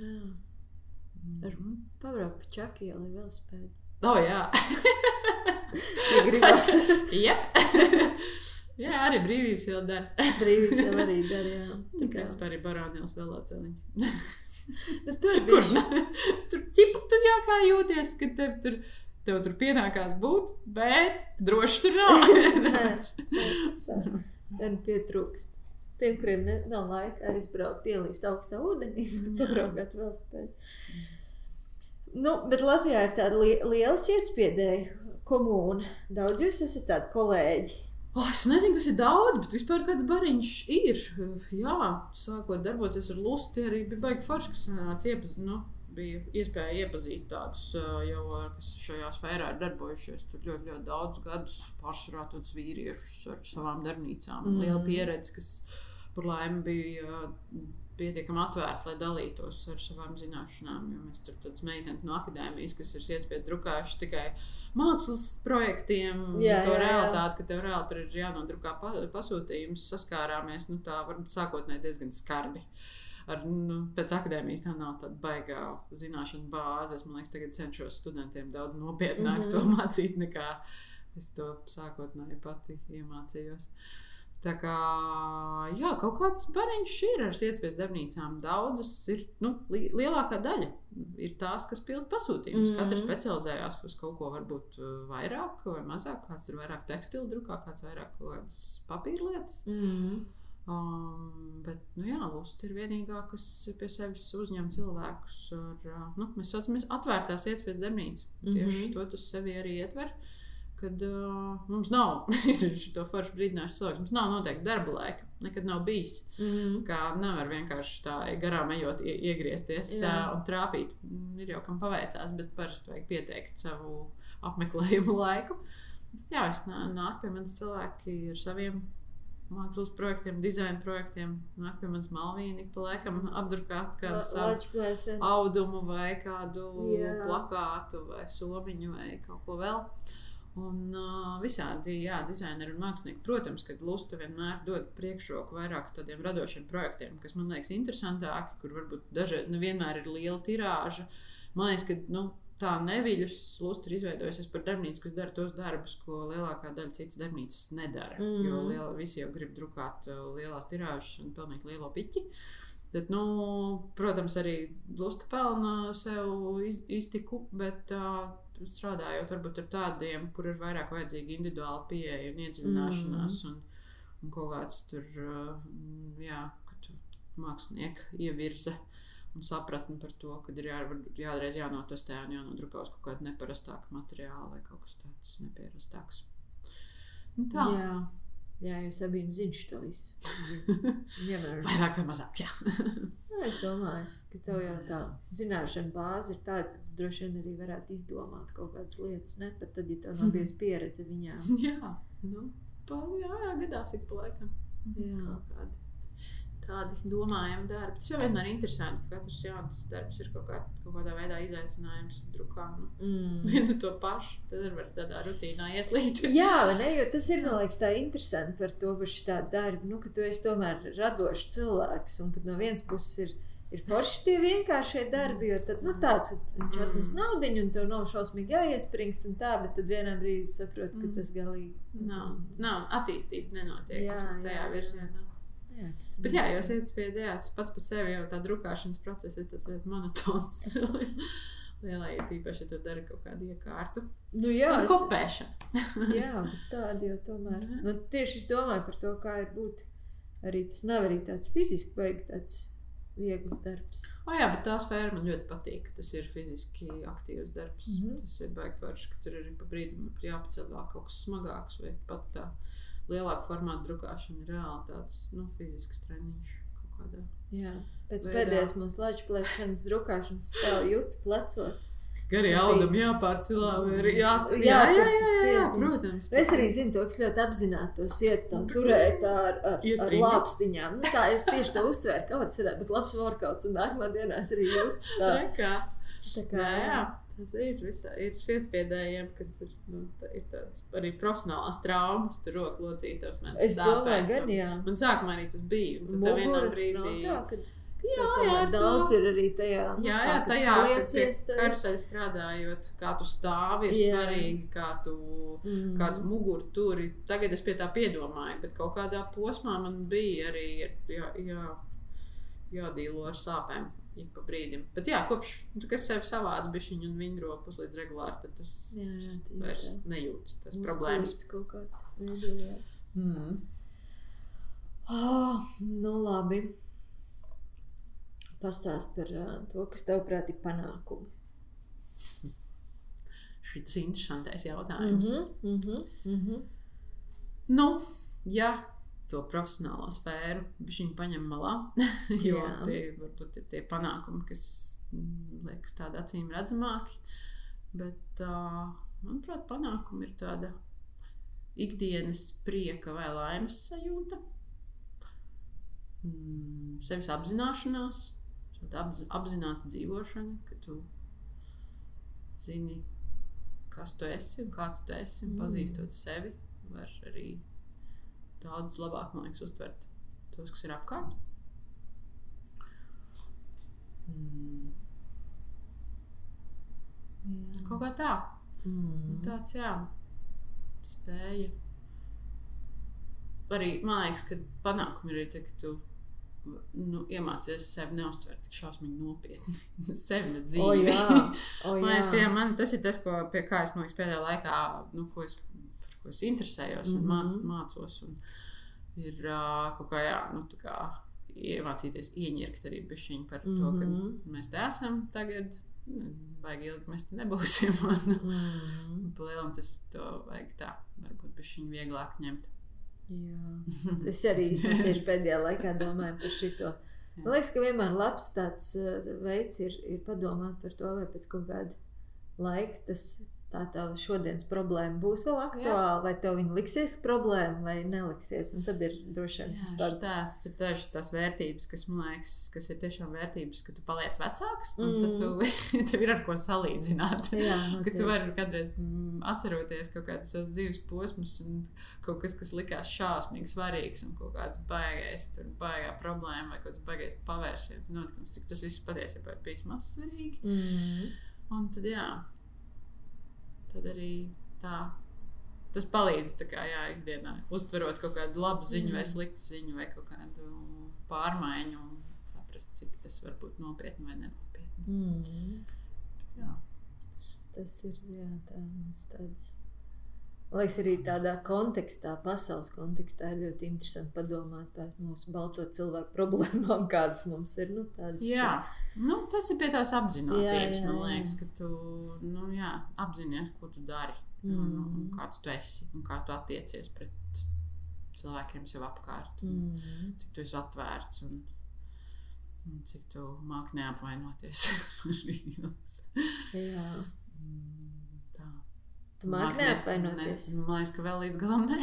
Jā. Ar- Mhm. Pabraukt pa čaki ielu ar velospēdu. O, jā. Ja gribas. Jep. jā, arī brīvības jau dara. Brīvīs jau arī dara, jā. Tā kā- par arī baronēls veloceliņš. Nu, tur bija. tur ķipa, tu jau kā jūties, ka tev tur, tev tur pienākās būt, bet droši tur nav. Nē, tas tā. Man pietrūkst. Tiem, kuriem ne, nav laika aizbraukt, ielīst augstā ūdenī, pabraukāt vēl spēt. Nu, bet Latvijā ir tāda li liela ietspiedēja komūna. Daudz jūs esat tādi kolēģi. Oh, es nezinu, kas ir daudz, bet vispār kāds bariņš ir. Jā, sākot darboties ar lusti, arī bija baigi forši, kas nāca iepazīt. Nu, bija iespēja iepazīt tādus uh, jau, uh, kas šajā sfērā ir darbojušies tur ļoti, ļoti daudz gadus. Pārsvarā tādus vīriešus ar savām darbnīcām. Mm. Liela pieredze, kas par laimi bija uh, pietiekami atvērta, lai dalītos ar savām zināšanām. Jo mēs tur tādas meitenes no akadēmijas, kas ir iespēja drukājuši tikai mākslas projektiem, Jā, to jā, jā. realitāti, ka tev reāli tur ir jānodrukā pa, pasūtījums, saskārāmies. Nu, tā varbūt sākotnēji diezgan skarbi. Ar, nu, pēc akadēmijas tā nav tāda baigā zināšanu bāze. Es man liekas, tagad cenšos studentiem daudz nopietnāk mm. -hmm. to mācīt, nekā es to sākotnēji pati iemācījos. Tā kā jā, kaut kāds bariņš ir ar sietspējas darbnīcām. Daudzas ir, nu, li lielākā daļa ir tās, kas pilda pasūtījumus. Mm Mhm. -hmm. Katrs specializējās uz kaut ko, varbūt uh, vairāk vai mazāk. Kāds ir vairāk tekstilu drukā, kāds vairāk kaut kādas papīra lietas. Mm. Um, bet, nu jā, Lūsis ir vienīgā, kas pie sevis uzņem cilvēkus. Ar, uh, nu, mēs saucamies atvērtās iespējas darbnīca. Tieši mm Mhm. -hmm. to tas sevi arī ietver. Kad uh, mums nav šo foršu brīdināšu cilvēku, mums nav noteikti darba laika. Nekad nav bijis. Mm. Kā nevar vienkārši tā garām ejot, ie- iegriezties Jā. uh, un trāpīt. Mm, Ir jau kam paveicās, bet parasti vajag pieteikt savu apmeklējumu laiku. Jā, es nā- nāku pie manis cilvēki ar saviem mākslas projektiem, dizaina projektiem. Nāk pie manis malvīni, pa laikam apdrukāt kādu savu audumu vai kādu Jā. plakātu vai somiņu vai kaut ko vēl. Un uh, visādi jā, dizaineri un mākslinieki, protams, ka Lusta vienmēr dod priekšroku vairāk tādiem radošiem projektiem, kas man liekas interesantāki, kur varbūt dažreiz nevienmēr ir liela tirāža. Man liekas, ka nu, tā neviļus Lusta ir izveidojusies par darbnīcu, kas dara tos darbus, ko lielākā daļa citas darbnīcas nedara. Mm. Jo liela, visi jau grib drukāt lielās tirāžas un pelnīt lielo piķi. Bet, nu, protams, arī Lusta pelna sev iz, iztiku, bet uh, strādājot varbūt ar tādiem, kur ir vairāk vajadzīga individuāla pieeja un iedziļināšanās mm. un, un kaut kāds tur, uh, jā, mākslinieka ievirza un sapratni par to, ka ir jā, jādreiz jānotestē un jānodrukā uz kaut kāda neparastāka materiāla vai kaut kas tāds nepierastāks. Nu, tā. Jā. Jā, jūs abi zināt to visu. Vienmēr. Vairāk vai mazāk, jā. nu, es domāju, ka tev jau tā zināšana bāze ir tāda, ka droši vien arī varētu izdomāt kaut kādas lietas, ne pat tad, ja tev nav bijusi pieredze viņām. jā, nu, pa, jā, jā, gadās ik pa laikam. Jā. Kaut kādi tādi domājami darbi. Tas jau vienmēr ir interesanti, ka katrs jauns darbs ir kaut, kā, kaut kādā veidā izaicinājums. Drukā, nu, mm. vienu to pašu, tad var tādā rutīnā ieslīgt. Jā, ne, jo tas ir, man liekas, tā interesanti par to pašu tādu darbu, nu, ka tu esi tomēr radošs cilvēks un ka no vienas puses ir. Ir forši tie vienkāršie darbi, jo tad, nu, tāds, viņš mm. atnes naudu, un tev nav šausmīgi jāiespringst, un tā, bet tad vienā brīdī saproti, ka mm. tas galīgi nav. Nav attīstība, nenotiek jā, tajā virzienā. Jā, Bet, jā, jau iet pie idejas, pats par sevi jau tā drukāšanas process ir tas monotons. Lielai ir īpaši, ja tur dara kaut kādu iekārtu. Nu, jā, es... kopēšana. jā, tāda jau tomēr. Nu, tieši es domāju par to, kā ir būt. Arī tas nav arī tāds fiziski beigts, tāds viegls darbs. O, jā, bet tā sfēra man ļoti patīk. Tas ir fiziski aktīvs darbs. Mm -hmm. Tas ir baigts, ka tur ir pa brīdim jāpaceļ vēl kaut kas smagāks vai pat tā lielāka formāta drukāšana ir reāli tāds nu, fizisks treniņš. Jā, pēc veidā. pēdējās mūsu lečplēšanas drukāšanas stēla jūt plecos. Garie audumi jāpārcelā, vai arī jā, jā, jā, jā, jā, jā, protams. Es arī zinu to, kas ļoti apzināti tos iet tā turēt ar, ar, ar lāpstiņām. Nu, tā es tieši to uztvēru, ka tas varētu būt labs workouts un nākamā dienā es arī jūtu tā. Rekā. Tā kā, jā, jā. Tas ir visā, ir sietspiedējiem, kas ir, nu, tā, ir tāds arī profesionālās traumas, tur roku locītavs. Es domāju, gan jā. Man sākumā arī tas bija, tad Mugura, vienā brīdī. Tā, kad... Jā, jā, daudz to... ir arī tajā. Nu, jā, jā tā, tajā karuseļā strādājot, kā tu stāvi, ir jā. svarīgi, kā tu, mm. kā tu muguru turi. Tagad es pie tā piedomāju, bet kaut kādā posmā man bija arī jā, jā, jādīlo ar sāpēm ik pa brīdim. Bet jā, kopš tu ar sevi savāds bišķiņu un vingro puslīdz regulāri, tad tas jā, jā, vairs jā. nejūt. Tas Mums problēmas. kaut kāds veidojās. Mm. Oh, nu labi. Pastāst par uh, to, kas tev prāt ir panākumi. Šis ir interesants jautājums. Mm -hmm, mm -hmm, mm -hmm. Nu, jā to profesionālo sfēru viņa paņem malā. jo Jā. tie varbūt ir tie panākumi, kas mm, liekas tādi acīm redzamāki. Bet, uh, manuprāt, panākumi ir tāda ikdienas prieka vai laimes sajūta, mm, sevis apzināšanās, apz, apzināta dzīvošana, ka tu zini, kas tu esi un kāds tu esi, un mm. pazīstot sevi, var arī daudz labāk, man liekas, uztvert tos, kas ir apkārt. Mm. Kaut kā tā. Mm. Nu, tāds, jā, spēja. Arī man liekas, ka panākumi ir arī, ka tu nu, iemācīties sevi neuztvert tik šausmīgi nopietni. sevi nedzīvi. Oh, jā. Oh, jā. man liekas, ka jā, man, tas ir tas, ko, pie kā es liekas, pēdējā laikā, nu, ko es ko es interesējos un mm -hmm. mācos. Un ir uh, kaut kā, jā, nu, kā iemācīties ieņirkt arī bišķiņu par mm -hmm. to, ka mhm. mēs te esam tagad. Baigi ilgi mēs te nebūsim. Un, mm. Palielam tas to vajag tā, varbūt bišķiņu vieglāk ņemt. Jā. Es arī tieši pēdējā laikā domāju par šito. Man liekas, ka vienmēr labs tāds veids ir, ir padomāt par to, vai pēc kaut kāda laika tas tā tava šodienas problēma būs vēl aktuāla, Jā. vai tev viņa liksies problēma, vai neliksies. Un tad ir droši vien tas tāds. Tās ir dažas tās vērtības, kas man liekas, kas ir tiešām vērtības, ka tu paliec vecāks, un mm. tad tu, mm. tev ir ar ko salīdzināt. Jā, ka tu vari kādreiz mm, atceroties kaut kādus savus dzīves posmus, un kaut kas, kas likās šausmīgi svarīgs, un kaut kāds baigais, tur baigā problēma, vai kaut kāds baigais pavērsiens, notikums, cik tas viss patiesībā ir bijis mazsvarīgi. Mm. Un tad, jā, tad arī tā. Tas palīdz kā, jā, ikdienā uztverot kaut kādu labu ziņu, mm. vai sliktu ziņu, vai kaut kādu pārmaiņu. saprast, cik tas var būt nopietni vai nenopietni. Mm. Jā. Tas, tas ir jā, tā, mums tāds. Man liekas, arī tādā kontekstā, pasaules kontekstā, ir ļoti interesanti padomāt par mūsu balto cilvēku problēmām, kādas mums ir. Nu, tādas, Jā, nu, tas ir pie tās apziņotības. Man liekas, ka tu nu, jā, apzinājies, ko tu dari. Mm. Un, un Mm. kāds tu esi un kā tu attiecies pret cilvēkiem sev apkārt. un Mm. Cik tu esi atvērts un, un cik tu māki neapvainoties. Jā, Mm, Tā. Tu māki Māk ne- neapvainoties. Ne, man liekas, ka vēl līdz galam nē.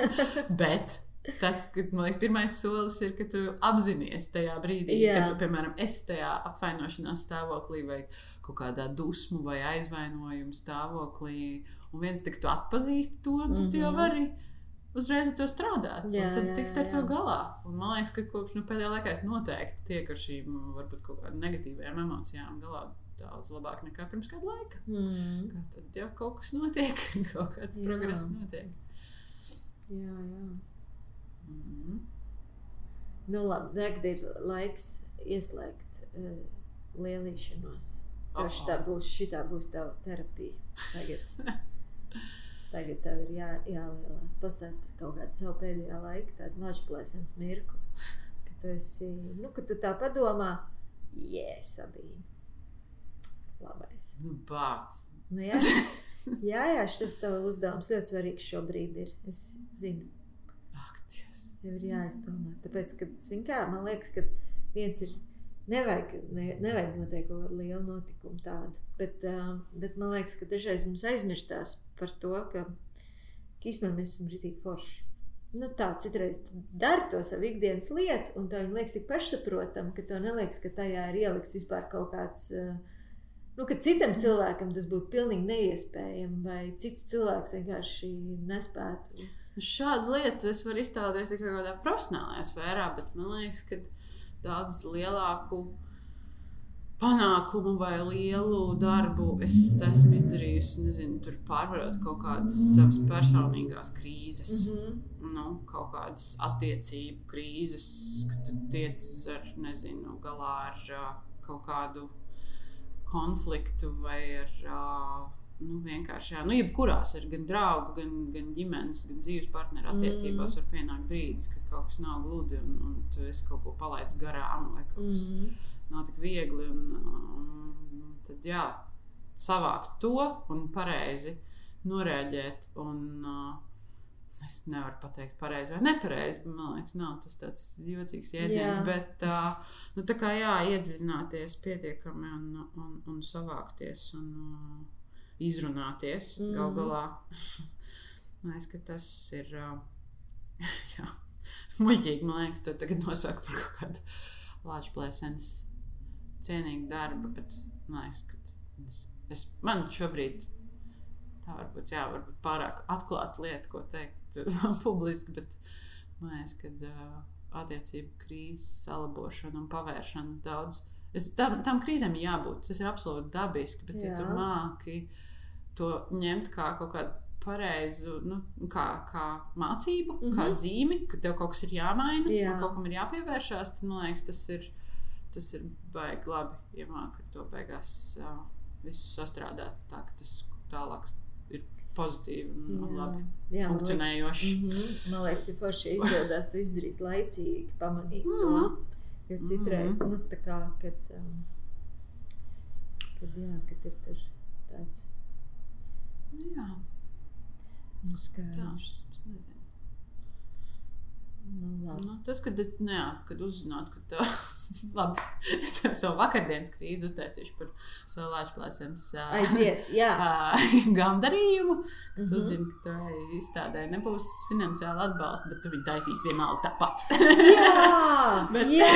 Bet tas, ka, man liekas, pirmais solis ir, ka tu apzinājies tajā brīdī, Jā. kad tu, piemēram, esi tajā apvainošanās stāvoklī vai kaut kādā dusmu vai aizvainojuma stāvoklī. Un viens tik tu atpazīsti to, tu, mm -hmm. jau Mhm. vari uzreiz ar to strādāt. Jā, tad jā, tikt ar jā, to galā. Un man liekas, ka kopš nu, pēdējā laikā es noteikti tiek ar šīm varbūt kaut kādām negatīvām emocijām galā daudz labāk nekā pirms kāda laika. Mm. Kā tad jau kaut kas notiek, kaut kāds Jā. progress notiek. Jā, jā. Mm. Nu, labi, tagad ir laiks ieslēgt uh, lielīšanos. Tev Oh, oh. būs, šitā būs tava terapija. Tagad, tagad tev ir jā, jālielās. Pastāst par kaut kādu savu pēdējā laika, tādu lažplēsens mirkli. Ka tu esi, nu, ka tu tā padomā, jē, Sabīna. Labais. Nu, bāc. Nu, jā, jā, jā, šis tev uzdevums ļoti svarīgs šobrīd ir. Es zinu. Ak, Dievs. Tev ir jāizdomā. Tāpēc, ka, kā, man liekas, ka viens ir. Nevajag, ne, nevajag noteikti kaut kādu lielu notikumu tādu. Bet, uh, bet man liekas, ka dažreiz mums aizmirstās par to, ka, ka īstenībā mēs esam rītīgi forši. Nu, tā citreiz tu dari to savu ikdienas lietu, un tā viņa liekas tik pašsaprotama, ka tev neliekas, ka tajā ir ielikts vispār kaut kāds. Uh, Nu, ka citam cilvēkam tas būtu pilnīgi neiespējami, vai cits cilvēks vienkārši nespētu. Šādu lietu es varu iztēloties tikai kādā profesionālajā sfērā, bet man liekas, ka daudz lielāku panākumu vai lielu darbu es esmu izdarījusi, nezinu, tur pārvarot kaut kādas savas personīgās krīzes. Mm -hmm. nu, kaut kādas attiecību krīzes, ka tu tiec ar, nezinu, galā ar kaut kādu konfliktu vai ar. Uh, Nu, vienkārši, jā, nu, jebkurās ir gan draugu, gan, gan ģimenes, gan dzīves partneru attiecībās, var pienākt brīdis, kad kaut kas nav gludi un, un tu esi kaut ko palaidis garām, vai kaut kas Mm nav tik viegli. Un, un tad, jā, savākt to un pareizi noreaģēt. Un, uh, es nevaru pateikt, pareizi vai nepareizi, man liekas, nav tas tāds jocīgs jēdziens. Jā. Bet, uh, nu, tā kā jā, iedziļināties pietiekami un, un, un savākties un uh, izrunāties mm. gal galā. Man liekas, ka tas ir. Uh, jā, muļķīgi, man liekas, to tagad nosaka par kaut kādu lāču plēsenes cienīgu darbu, bet man liekas, ka es, es, man šobrīd tā varbūt, jā, varbūt pārāk atklāta lieta, ko teikt publiski, bet man liekas, ka uh, attiecību krīzes salabošana un pavēršana daudz. Es, tam, tam krīzēm jābūt. Tas ir absolūti dabiski, bet, jā. ja tu Jā. māki to ņemt kā kaut kādu pareizu, nu, kā, kā mācību, mm -hmm. kā Mhm. zīmi, ka tev kaut kas ir jāmaina, Jā. kaut kam ir jāpievēršās, tad man liekas, tas ir, tas ir baigi labi, ja māki ar to beigās uh, visu sastrādāt tā, ka tas tālāk ir pozitīvi un, un labi Jā, man funkcionējoši. Mm -hmm. Man liekas, ir forši ja izdodas to izdarīt laicīgi, pamanīt mm -hmm. Mhm. to. Jo citreiz, mm -hmm. nu, tā kā, kad, um, kad, jā, kad ir tur tāds Jā, nu, skaidrs. Nu, labi. Nu, tas, kad, nu, jā, kad uzzinātu, ka tā labi, es jau savu vakardienas krīzi uztaisīšu par savu lāčplēsenes Aiziet, jā. gandarījumu. Tu Mhm. zini, ka tai izstādē nebūs finansiāla atbalsta, bet tu viņu taisīsi vienalga tāpat. Jā, Bet- jā,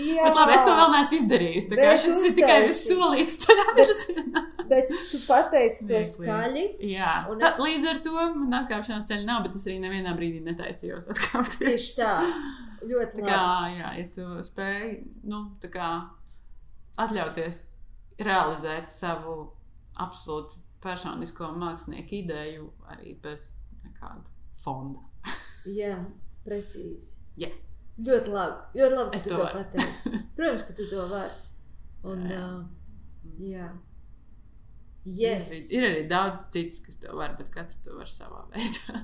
jā. Bet labi, es to vēl neesmu izdarījusi. Tā kā Bet šis ir tikai viss solīts tajā virzienā. Bet tu pateici to skaļi. Jā, Un tā, es- līdz ar to man atkāpšanās ceļa nav, bet es arī nevienā brīdī netaisījos atkāpties. Tieši tā. Ļoti Tā labi. kā, jā, ja tu spēj nu, kā, atļauties realizēt savu absolūti personisko mākslinieku ideju arī bez nekāda fonda. Jā, precīzi. Jā. Ļoti labi. Ļoti labi, Es to to varu. pateici. Protams, ka tu to vari. Un, Jā, jā. uh, jā. Ir Yes. arī- Ir arī daudz citas, kas to var, bet katrs to var savā veidā.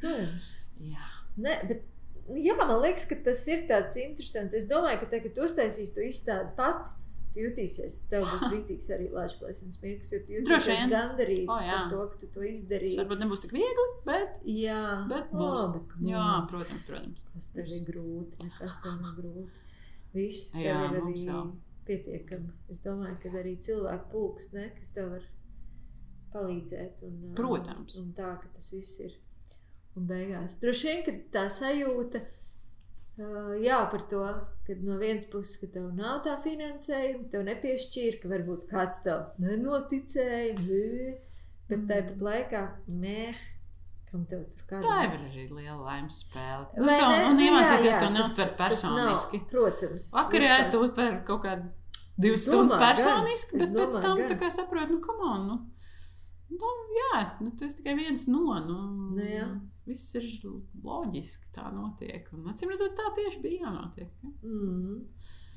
Protams. Jā, Nē, bet jā, man liekas, ka tas ir tāds interesants. Es domāju, ka te, kad tu izstādi pati, tu jutīsies, tev būs rītīgs arī lāčplēsnes mirklis, jo tu jutīsies gandarīt O, jā. par to, ka tu to tas izdarīji. varbūt nebūs tik viegli, bet, Jā, bet būs. bet come Jā, protams, protams. kas tev ir grūti, nekas tev nav grūti. Viss tev Jā, ir arī jau. pietiekami. Es domāju, ka arī cilvēku pulks, ne, kas tev var palīdzēt. Un, ā, Protams. Un tā, ka tas viss ir. Un beigās. Droši vien, ka tā sajūta, ā, jā, par to, ka no vienas puses, ka tev nav tā finansējuma, tev nepiešķīra, ka varbūt kāds tev nenoticēja, blē, bet Mm. tāpat laikā, kādā Tā ir arī liela laimes spēle. Nu, Vai tā, ne? un Nu, iemācīties to neuztvert tas nav, personiski. Protams. Vakarā es to uztveru kaut kādas divas stundas personiski, bet pēc domāju, tam gan. tā kā saprotu, nu, kam on. Nu, nu, jā, nu, tas tikai viens no. Nu, Nu, jā. Viss ir loģiski, tā notiek. Un, acīm redzot, tā tieši bija jānotiek. Ja? Mm.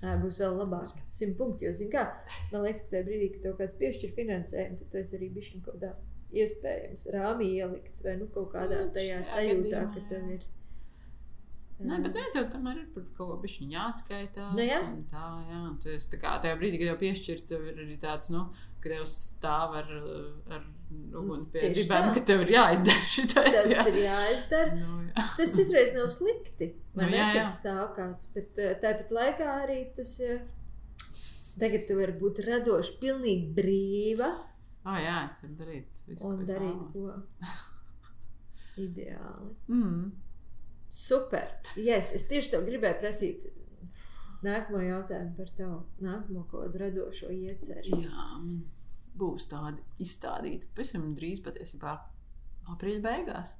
Tā būs vēl labāk. Simt punkti. Jo, kā man liekas, ka tajā brīdī, kad tev kāds piešķir finansējumu, tad tu esi arī bijis kaut kādā iespējams rāmī ielikts vai nu kaut kādā tajā sajūtā, ka tev ir. Nē, bet nē, tev tomēr ir par kaut ko bišķi jāatskaitās. Nu, jā. Tā, jā, tu esi tā kā tajā brīdī, kad jau piešķirt, tev ir arī tāds, nu, ka tev stāv ar, ar uguni pie ribēm, ka tev ir jāizdara šitais. Tas Jā. ir jāizdara. Nu, jā. Tas citreiz nav slikti. Vai Nu, ne? jā, jā. Kad stāv kāds. Bet eh, tāpat laikā arī tas. Tagad tu vari būt radoši, pilnīgi brīva Oh, jā, es varu darīt visu, un ko darīt ko ideāli. Mm. Super. Yes, es tieši tev gribēju prasīt nākamo jautājumu par tavu nākamo kaut kādu radošo ieceru. Jā, būs tādi izstādīti pavisam drīz patiesībā aprīļa beigās.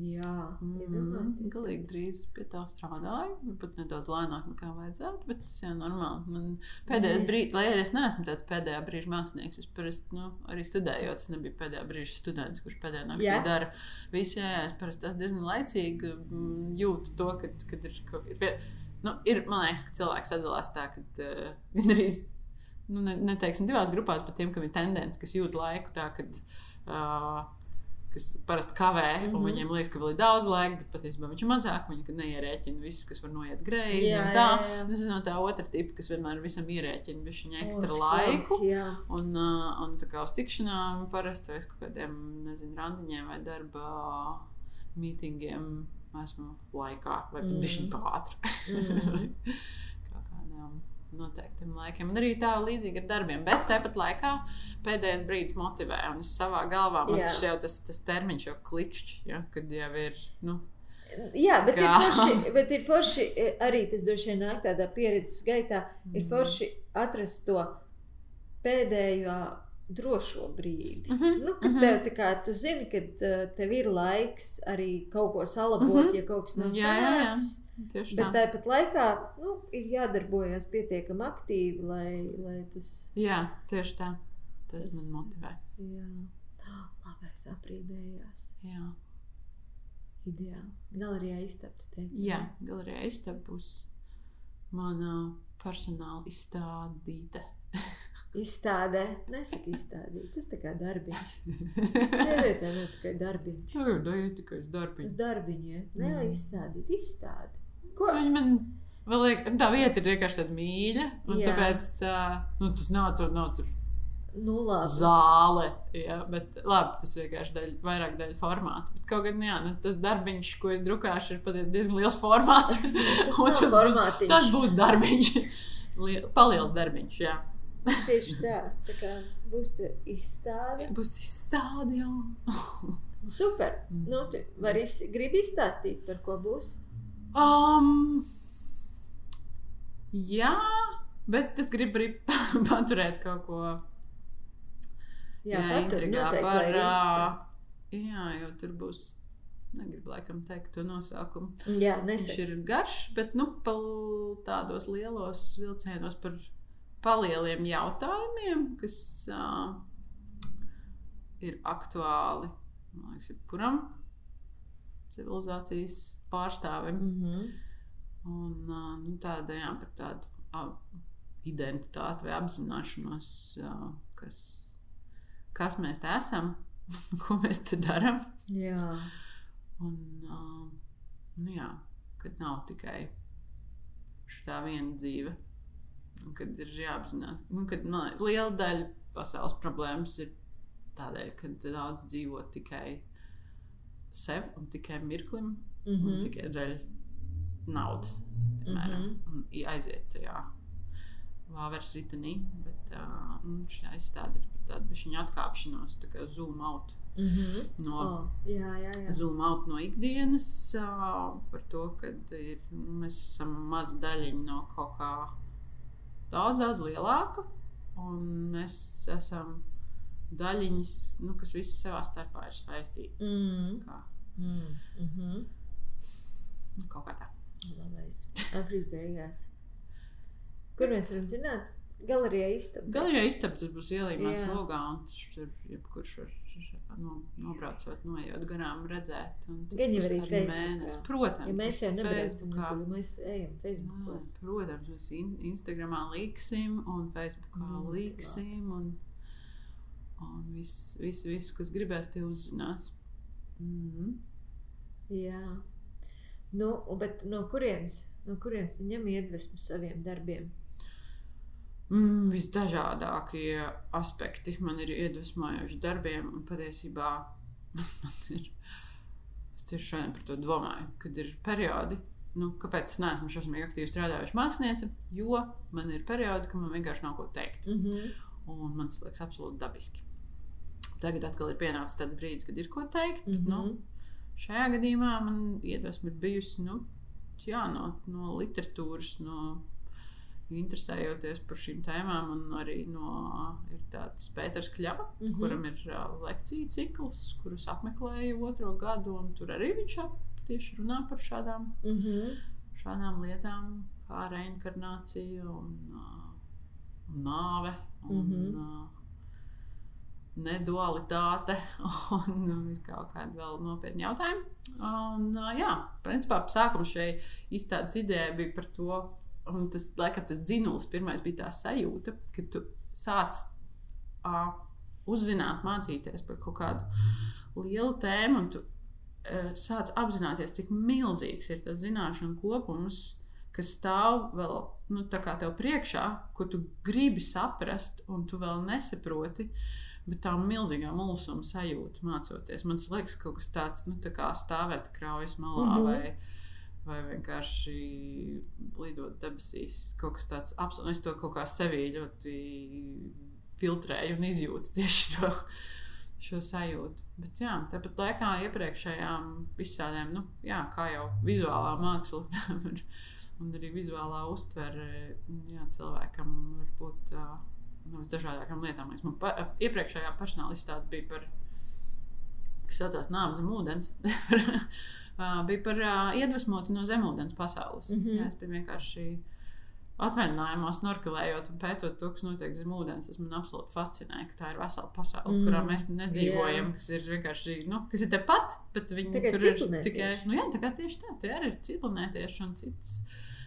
Jā, Mm, galīgi drīz pie tā strādāju. Varbūt nedaudz lēnāk nekā vajadzētu, bet tas jau normāli. Man pēdējais brīdis, lai arī es neesmu tāds pēdējā brīža mākslinieks, es parasti nu, arī studējot, es nebiju pēdējā brīža students, kurš pēdējā naktī Jā. dara visu. Jā, jā, es parasti tas diezgan laicīgi mm, jūtu to, kad, kad ir kaut kas. Nu, ir, man liekas, ka cilvēks sadalās tā, ka uh, gandrīz, nu, ne, neteiksim, divās grupās, bet tiem, kam ir tendence, kas jūt laiku tā, kad. Uh, kas parasti kavē, mm -hmm. un Mhm. viņiem liekas, ka vēl ir daudz laika, bet patiesībā viņš ir mazāk. Viņi neierēķina viss, kas var noiet greizi. Jā, tā. jā, jā. Tas ir no tā otra tipa, kas vienmēr visam ierēķina viņa ekstra O, laiku. labi, Un, un tā kā uz tikšanām parasti vai uz kaut kādiem, nezinu, randiņiem vai darba mītingiem esmu laikā, vai pat Mm. bišķiņ pātri. Mm. Kaut kādām noteiktiem laikiem. Un arī tā līdzīgi ar darbiem. Bet tāpat laikā pēdējais brīdis motivē. Un es savā galvā man tas jau tas, tas termiņš jau klikšķi, ja, kad jau ir. Nu, Jā bet, ir Kā? forši, bet ir forši eh, arī tas droši vien nāk tādā pieredzes gaitā. Ir Mm. forši atrast to pēdējo drošo brīdi. Mhm, Nu, kad mhm. tev tā kā tu zini, ka tev ir laiks arī kaut ko salabot, Mhm. ja kaut kas nav sanācis. Bet tā. tāpat laikā nu, ir jādarbojas pietiekami aktīvi, lai, lai tas. Jā, tieši tā. Tas, Tas- man motivē. Jā, tā labais aprībējās. Jā, Ideāli. Galerijā iztaptu teikt. Jā galerijā iztaba būs mana personāla izstādīte. Izstādē, nesaka izstādīt. Tas tā kā darbiņš. Sievietē nav tikai darbiņš. Tā ir daļa tikai uz Uz darbiņu. darbiņiem. Nē, izstādīt, izstādi. Ko? Viņi man vēl liek, tā vieta ir vienkārši tāda mīļa. Un Jā. Tāpēc uh, nu, tas nav tur, nav tur Nu, labi. zāle. Jā, bet labi, tas vienkārši daļ, vairāk daļa formāta. Bet kaut gan jā, nu, tas darbiņš, ko es drukāšu, ir patiesi diezgan liels formāts. Tas nav būs, tas būs darbiņš. Liel, paliels darbiņš, jā. Tieši tā. Tā kā būs izstāde. Būs izstāde jau. Super. Mm. Nu, tu vari iz, gribi izstāstīt, par ko būs? Um, jā, bet es gribu arī paturēt kaut ko Jā, jā, patur, noteikti, par. Uh, jā, jo tur būs. Negribu laikam teikt to nosaukumu. Jā, Viņš nesaka. ir garš, bet nu, tādos lielos vilcienos par palieliem jautājumiem, kas uh, ir aktuāli man liekas, jebkuram civilizācijas pārstāvim. Mhm. Un uh, nu, tāda, jā, par tādu uh, identitāti vai apzināšanos, uh, kas, kas mēs te esam, ko mēs te darām. Jā. Un, uh, nu, jā, kad nav tikai šī viena dzīve, kad ir jāapzinās, nu, ka liela daļa pasaules problēmas ir tādēļ, ka daudz dzīvo tikai sev un tikai mirklim, mm -hmm. un Mhm. tikai dēļ naudas, piemēram, mm -hmm. un aiziet tajā vāveres ritenī. Bet uh, nu, šī izstāde ir par tādu bišķiņu atkāpšanos, tā kā zoom out Mhm. no Oh, jā, jā, jā. zoom out no ikdienas, uh, par to, ka ir, mēs esam maza daļiņa no kaut kā daudz, daudz lielāka. Un mēs esam daļiņas, nu, kas visas savā starpā ir saistītas. Mhm. Kā, Mm, mhm. nu, kaut kā tā. Labais. Aprīļa beigās. Kur mēs varam zināt? Galerijā istaba. Galerijā istabā tas būs ielīmēts logā, un tur jebkurš var no, nobraucot, noiet garām, redzēt. Gan jau arī Facebookā. Protams, Ja mēs jau Facebookā. nekur, mēs ejam Jā, Facebookos. Protams, mēs in Instagramā liksim, un Facebookā Mm, liksim, un, un viss, vis, vis, kas gribēs, tie uzzinās. Mm. Jā. Nu, bet no kurienes, no kurienes ņem iedvesmu saviem darbiem? Mm, visdažādākie aspekti man ir iedvesmojoši darbiem, un patiesībā man ir. Es tieši šodien par to domāju, kad ir periodi, nu, kāpēc es neesmu šausmīgi aktīvi strādājuši mākslinieci, jo man ir periodi, kad man vienkārši nav ko teikt. Mm -hmm. Un man tas liekas absolūti dabiski. Tagad atkal ir pienācis tāds brīdis, kad ir ko teikt. Mm Mhm. -hmm. nu, šajā gadījumā man iedvesma ir bijusi nu, jā, no, no literatūras, no interesējoties par šīm tēmām. Un arī no, ir tāds Pēters Kļava, mm. -hmm. kuram ir uh, lekciju cikls, kurus apmeklēju otro gadu. un Tur arī viņš ap, tieši runā par šādām Mm -hmm. šādām lietām, kā reinkarnācija un, uh, un nāve. Un, mm. -hmm. uh, Nedualitāte un vis kaut kādi vēl nopietni jautājumi. Un, uh, jā, principā sākums šai izstādes idejai bija par to, un tas, laikam, tas dzinulis pirmais bija tā sajūta, ka tu sāc uh, uzzināt, mācīties par kaut kādu lielu tēmu, un tu uh, sāc apzināties, cik milzīgs ir tas zināšanu kopums, kas stāv vēl nu, tev priekšā, ko tu gribi saprast, un tu vēl nesaproti. Bet tā milzīgā mulsuma sajūta mācoties. Man liekas, ka kaut kas tāds nu, tā kā stāvēt kraujas malā mm. -hmm. vai, vai vienkārši lidot debesīs. Kaut kas tāds absolūti. Es to kaut kā sevī ļoti filtrēju un izjūtu tieši to šo sajūtu. Bet, jā, tāpat laikā iepriekšējām izstādēm, nu, jā, kā jau vizuālā māksla ir, un arī vizuālā uztvere jā, cilvēkam var būt uh, no visdažādākām lietām. Man pa, iepriekšējā personāla izstāde bija par, kas saucās Nāves zem ūdens. Uh, bija par uh, iedvesmotu no zemūdens pasaules. Mm. -hmm. jā, es biju vienkārši atvaļinājumā, snorkelējot un pētot to, kas notiek zem ūdens. Tas man absolūti fascinē, ka tā ir vesela pasaule, mm. Kurā mēs nedzīvojam, Jā. kas ir vienkārši nu, kas ir tepat, bet viņi Tikai tur ir tikai. Nu, jā, tā tieši tā, tie arī ir ciklonētieši un citas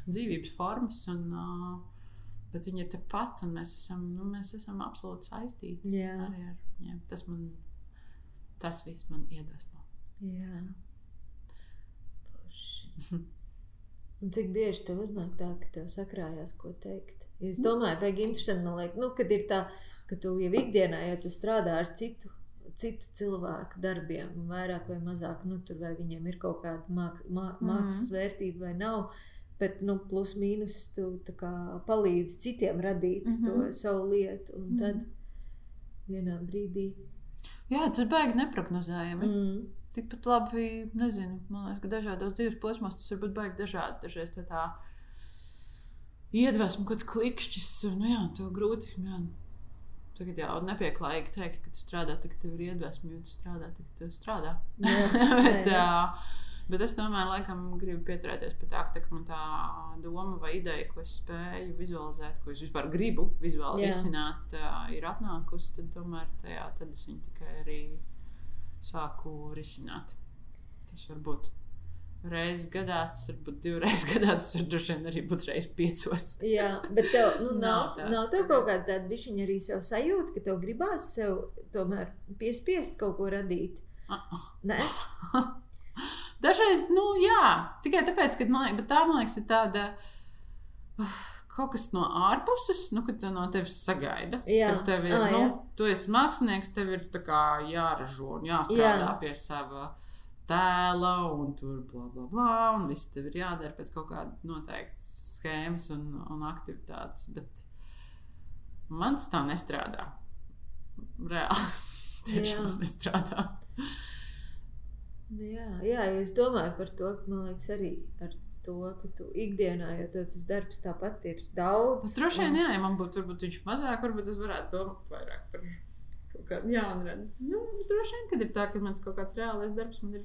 dzīvības formas. Un, uh, bet viņi ir tepat, un mēs esam, nu, mēs esam absolūti saistīti Jā, arī ar viņiem. Tas man, tas viss man iedvesmo. jā. Un cik bieži tev uznāk tā, ka tev sakrājās, ko teikt? Es domāju, ka interesanti, man liekas, nu, kad ir tā, ka tu jau ikdienā, ja tu strādā ar citu, citu cilvēku darbiem, vairāk vai mazāk, nu, tur vai viņiem ir kaut kāda māk, mā, Mhm. mākslas vērtība vai nav, bet, nu, plus mīnus tu kā palīdzi citiem radīt Mhm. to savu lietu, un Mhm. tad vienā brīdī. Jā, tas beigas neprognozējami. Mm. Mm. Tikpat labi, nezinu, man liekas, ka dažādos dzīves posmos tas var būt baigi dažādi. Dažreiz tā, tā iedvesma, kaut kāds klikšķis, nu jā, to grūti. Jā. Tagad jau nepieklājīgi teikt, ka tu strādā, tad tev ir iedvesma, jo tu strādā, tad tev strādā. Jā, bet, jā, bet es tomēr laikam gribu pieturēties pie tā, ka tā, man tā doma vai ideja, ko es spēju vizualizēt, ko es vispār gribu uh, ir atnākusi, tad tomēr tajā tad es viņu tikai arī sāku risināt. Tas var būt reizes gadā, tas var būt divreiz gadā, tas var droši vien arī būt reizes piecos. Jā, bet tev nu, Nav nav, nav tev kaut kāda tāda bišķiņa arī sev sajūta, ka tev gribās sev tomēr piespiest kaut ko radīt. Ah, ah. Nē, Dažreiz, nu, jā, tikai tāpēc, ka man liekas, tā man liekas, ir tāda. uh, Kaut kas no ārpuses, nu, kad no tevis sagaida. Jā. Tev ir, Ā, nu, jā. tu esi mākslinieks, tev ir jāražo un jāstrādā Jā. pie sava tēla, un tur bla, bla, bla. Un viss tev ir jādara pēc kaut kādas noteiktas schēmas un, un aktivitātes. Bet man tas tā nestrādā. Reāli. Tiešām nestrādā. Nu jā, jā, jo es domāju par to, ka man liekas arī ar to, ka tu ikdienā, jo tev tas darbs tāpat ir daudz. Nu, Droši vien, un- jā, ja man būtu varbūt viņš mazāk, varbūt es varētu domāt vairāk par kaut kādu jaunu radu. Nu, droši vien, kad ir tā, ka mans kaut kāds reālais darbs man ir,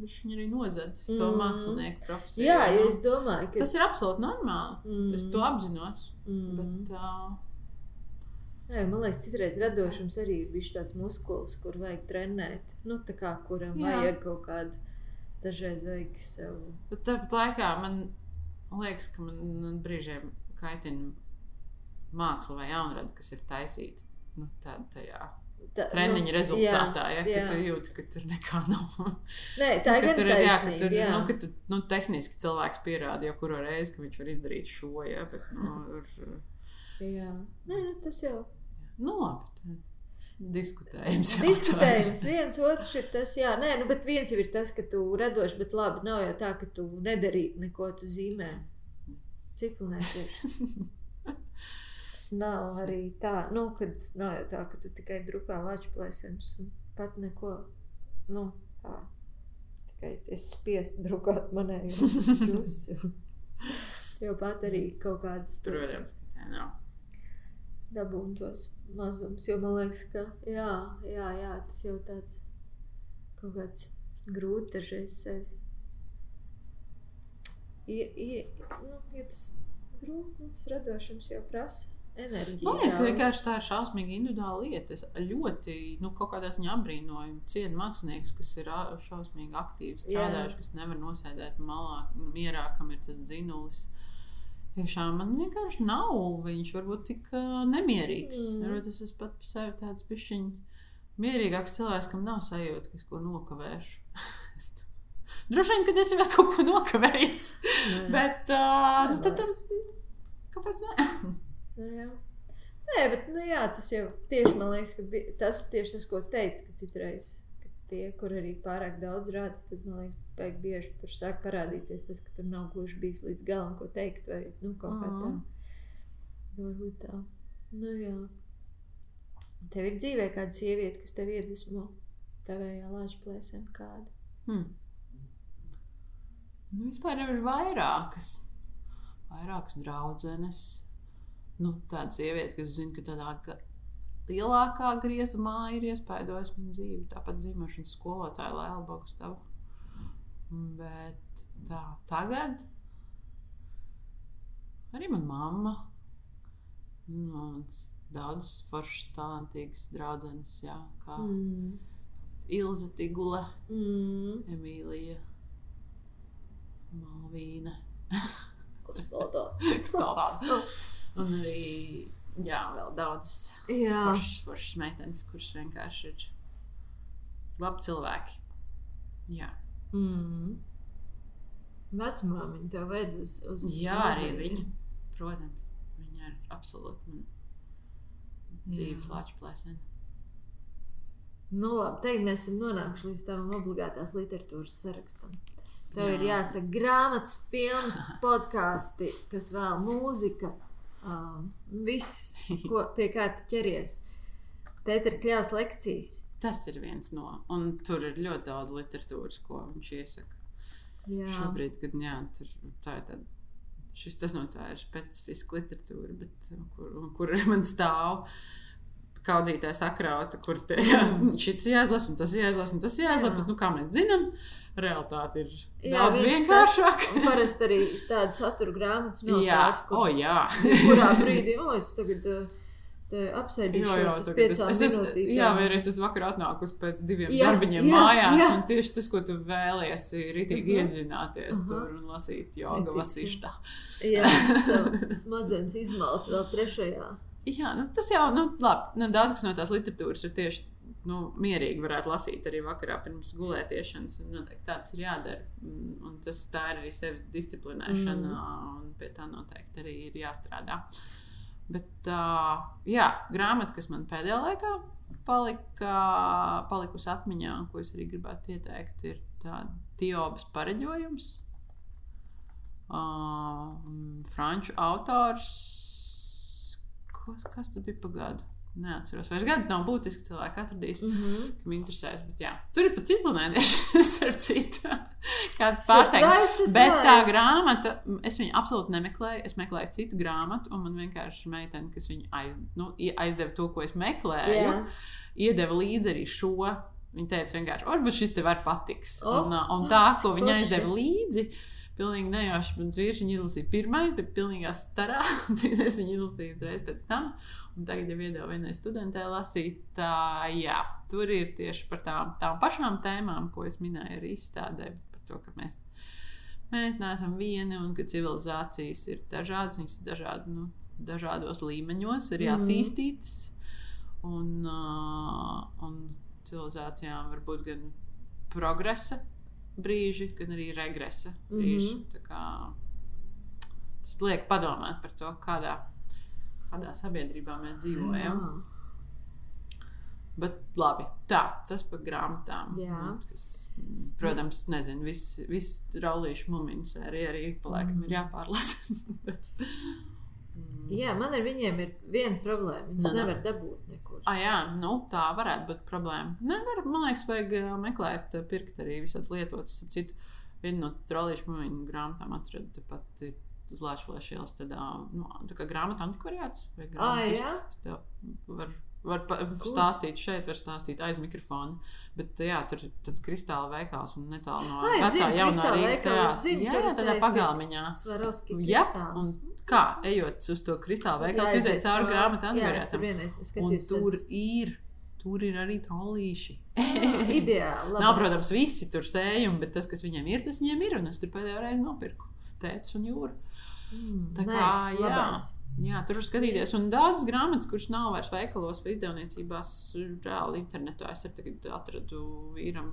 viņš arī nozadzis to Mhm. mākslinieku profesiju. Jā, jo es domāju, ka Tas ir absolūti normāli. Mm. Es to apzinos. Mm. Bet, uh, Jā, man liekas, citreiz radošums arī ir tāds muskulis, kur vajag trenēt. Nu, tā kā kuram Jā. vajag kaut kādu, dažreiz vajag sev. bet tāpat laikā man liekas, ka man, man brīžiem kaitina māksla vai jaunrada, kas ir taisīta nu, tādā tajā Tā, treniņa nu, rezultātā. Ja, jā. tu jūti, ka tur nekā nav. Nē, tā ir Ka gan tur ir jā, ka taisnība. tur, jā. nu, ka tu, nu, tehniski cilvēks pierāda jau kuru reizi, ka viņš var izdarīt šo. Ja, bet, nu, ir, jā. Nē, nu, tas jau nu, labi, diskutējums. Diskutējums viens otrs ir tas, jā, nē, nu, bet viens jau ir tas, ka tu radoši, bet labi, nav jau tā, ka tu nedarītu neko, tu zīmē. Ciklinieks ir. Tas nav arī tā, nu, kad nav jau tā, ka tu tikai drukā lāču plēsēms un pat neko, nu, tā. Tikai es spiestu drukāt manēju džusi. Jo pat arī kaut kādas Protams, ka tā nav. Dabūt tos mazumus. Jo man liekas, ka jā, jā, jā tas jau tāds kaut kāds grūti dažreiz sevi. Ja, ja, nu, ja tas grūti, nu, tas radošums jau prasa enerģiju. Man liekas, vienkārši tā ir šausmīgi individuāla lieta. Es ļoti, nu, kaut kādā ziņā apbrīnoju, cienu māksliniekus, kas ir šausmīgi aktīvi strādājuši, kas nevar nosēdēt malā, mierā, kam ir tas dzinulis. Iekšā man vienkārši nav. Viņš varbūt tik uh, nemierīgs. Mm. Varbūt es esmu pat par sevi tāds pišķiņš mierīgāks cilvēks, kam nav sajūta, ka es ko nokavēšu. Droši vien, kad es jau kaut ko nokavējis. Nē. Bet, uh, nu, tad tam, kāpēc ne? Nu, jā. Nē, bet nu, jā, tas jau tieši man liekas, ka bi- tas ir tieši tas, ko teicu, ka citreiz tie, kur arī pārāk daudz rāda, tad man liekas, pēc bieži tur sāk parādīties tas, ka tur nav gluži bijis līdz galam, ko teikt, vai nu, kaut kā tā. Mhm. Varbūt tā. Nu, jā. Tev ir dzīvē kāda sieviete, kas tev iedvesmo tavējā lāča plēsē kādu. Hmm. Nu, vispār jau ir vairākas, vairākas draudzenes. Nu, tāda sieviete, kas zina, ka tādā lielākā griezumā ir iespaidojusi manu dzīvi. Tāpat zīmēšanas skolotāja Laila Bogustava. Bet tā, tagad arī mana mamma. Mans daudz foršas, talantīgas draudzenes, jā, kā mm. Ilza Tigula. Mm. Emīlija, Malvīna, Kas tā tā? Stāvā. Un arī jā, vēl daudzas foršas, foršas meitenes, kuras vienkārši ir labi cilvēki. Jā, Mm. Vecumā viņa tev ved uz, uz jā arī mūziku. viņa. Protams, viņa ir absolūti dzīves lāča plēsēna. Nu, labi, tagad mēs esam nonākuši līdz tam obligātās literatūras sarakstam. Tev Jā. ir jāsaka grāmatas, filmas, podkāsti, kas vēl mūzika. Um, viss, ko, pie kā tu ķeries. Pēter Kļāvs lekcijas. Tas ir viens no, un tur ir ļoti daudz literatūras, ko viņš iesaka. Jā, Šobrīd, kad jā, tur, tā ir tāda. Šis tas no tā ir specifiska literatūra, bet, uh, kur, kur man stāv kaudzītājs sakrauta, kur te, jā, šis jāizlasa, un tas jāizlasa, un tas jāizlasa. Jā. Bet, nu, kā mēs zinām, realitāte ir Jā, daudz vienkāršāka. Parasti arī tāda satura grāmatas nav Jā, tās, o, kuras jā. kurā brīdī, o, es tagad uh, apsēdīšos uz piecām es, es, minūtītēm. jā, vai arī es esmu vakar atnākusi pēc diviem Jā, darbiņiem jā, mājās, jā. un tieši tas, ko tu vēlies, ir rītīgi Mhm. iedzināties Aha. tur un lasīt joga Rītīgi. vasīštā. Jā, smadzenes izmalt vēl trešajā. Jā, nu, tas jau, nu, labi, nu, daudz kas no tās literatūras ir tieši nu, mierīgi varētu lasīt arī vakarā pirms gulētiešanas. Noteikti tāds ir jādara. Un tas tā ir arī sevis disciplinēšana, mm. un pie tā noteikti arī ir jāstrādā. Bet, uh, jā, grāmata, kas man pēdējā laikā palika, palikusi atmiņā, un ko es arī gribētu ieteikt, ir tāda Tiobas pareģojums. Uh, franču autors. Ko, kas tas bija pa gadu? Neatceros. Vairs gadu nav būtiski cilvēki atradīs, Mm -hmm. kam interesēs. Bet, jā. Tur ir pat ciklonēdieši, starp citu. Kāds pārsteigums. Bet tā grāmata, es viņu absolūti nemeklēju. Es meklēju citu grāmatu, un man vienkārši meitene, kas viņu aiz, nu, aizdeva to, ko es meklēju, Jā. iedeva līdzi arī šo. Viņa teica, vienkārši, varbūt šis tev var patiks. O, un, uh, un jā, tā, ko viņa aizdeva līdzi, pilnīgi nejauši mans vīrs viņu izlasīja pirmais, bet pilnīgā starā. Tad es viņu izlasīju uzreiz pēc tam. Un tagad jau iedevu vienai studentē lasīt. Tā, jā, tur ir tieši par tām, tām pašām tēmām, ko es minēju arī izstādē. Par to, ka mēs, mēs neesam vieni un ka civilizācijas ir dažādas. Viņas ir dažādi, nu, dažādos līmeņos, arī Mhm. attīstītas. Un, uh, un civilizācijām var būt gan progresa brīži, gan arī regresa brīži. Mhm. Mm -hmm. Tas liek padomāt par to, kādā, kādā sabiedrībā mēs dzīvojam. Jā. Bet labi, tā, tas par grāmatām. Jā. Kas, mm, protams, nezinu, viss vis raulīšu mumiņas arī, arī ik pa laikam ir jāpārlasa. Bet, mm. Jā, man ar viņiem ir viena problēma. Viņus Nu, nu. nevar dabūt nekur. Ah, jā, nu, tā varētu būt problēma. Nevar, man liekas, vajag ā, meklēt, ā, pirkt arī visādas lietotas. Citu, vienu no trolīšu mūmiņu grāmatām atradu tepat ā, uz Latvijas ielas. Tādā, nu, tā kā grāmata antikvariāts. vai Ah, jā? Es tev Var, var stāstīt šeit, var stāstīt aiz mikrofona. Bet jā, tur ir tāds kristāla veikals un netālu no vecā jaunā Rīgas teātra. Jā, jā, tādā pagalmiņā. Jā, un kā ejot uz to kristāla veikalu, tu izēji cauri grāmatu vienreiz Un tur ir, tur ir arī trollīši. Ideāli. Nav, protams, visi tur sējumi, bet tas, kas viņiem ir, tas viņiem ir. Un es tur pēdējo reizi nopirku tētus un jūru. Mm, Tā kā, nice, jā. labās. Jā, tur var skatīties. Un daudzas grāmatas, kuras nav vairs veikalos vai izdevniecībās, reāli internetā. Es arī tagad atradu vīram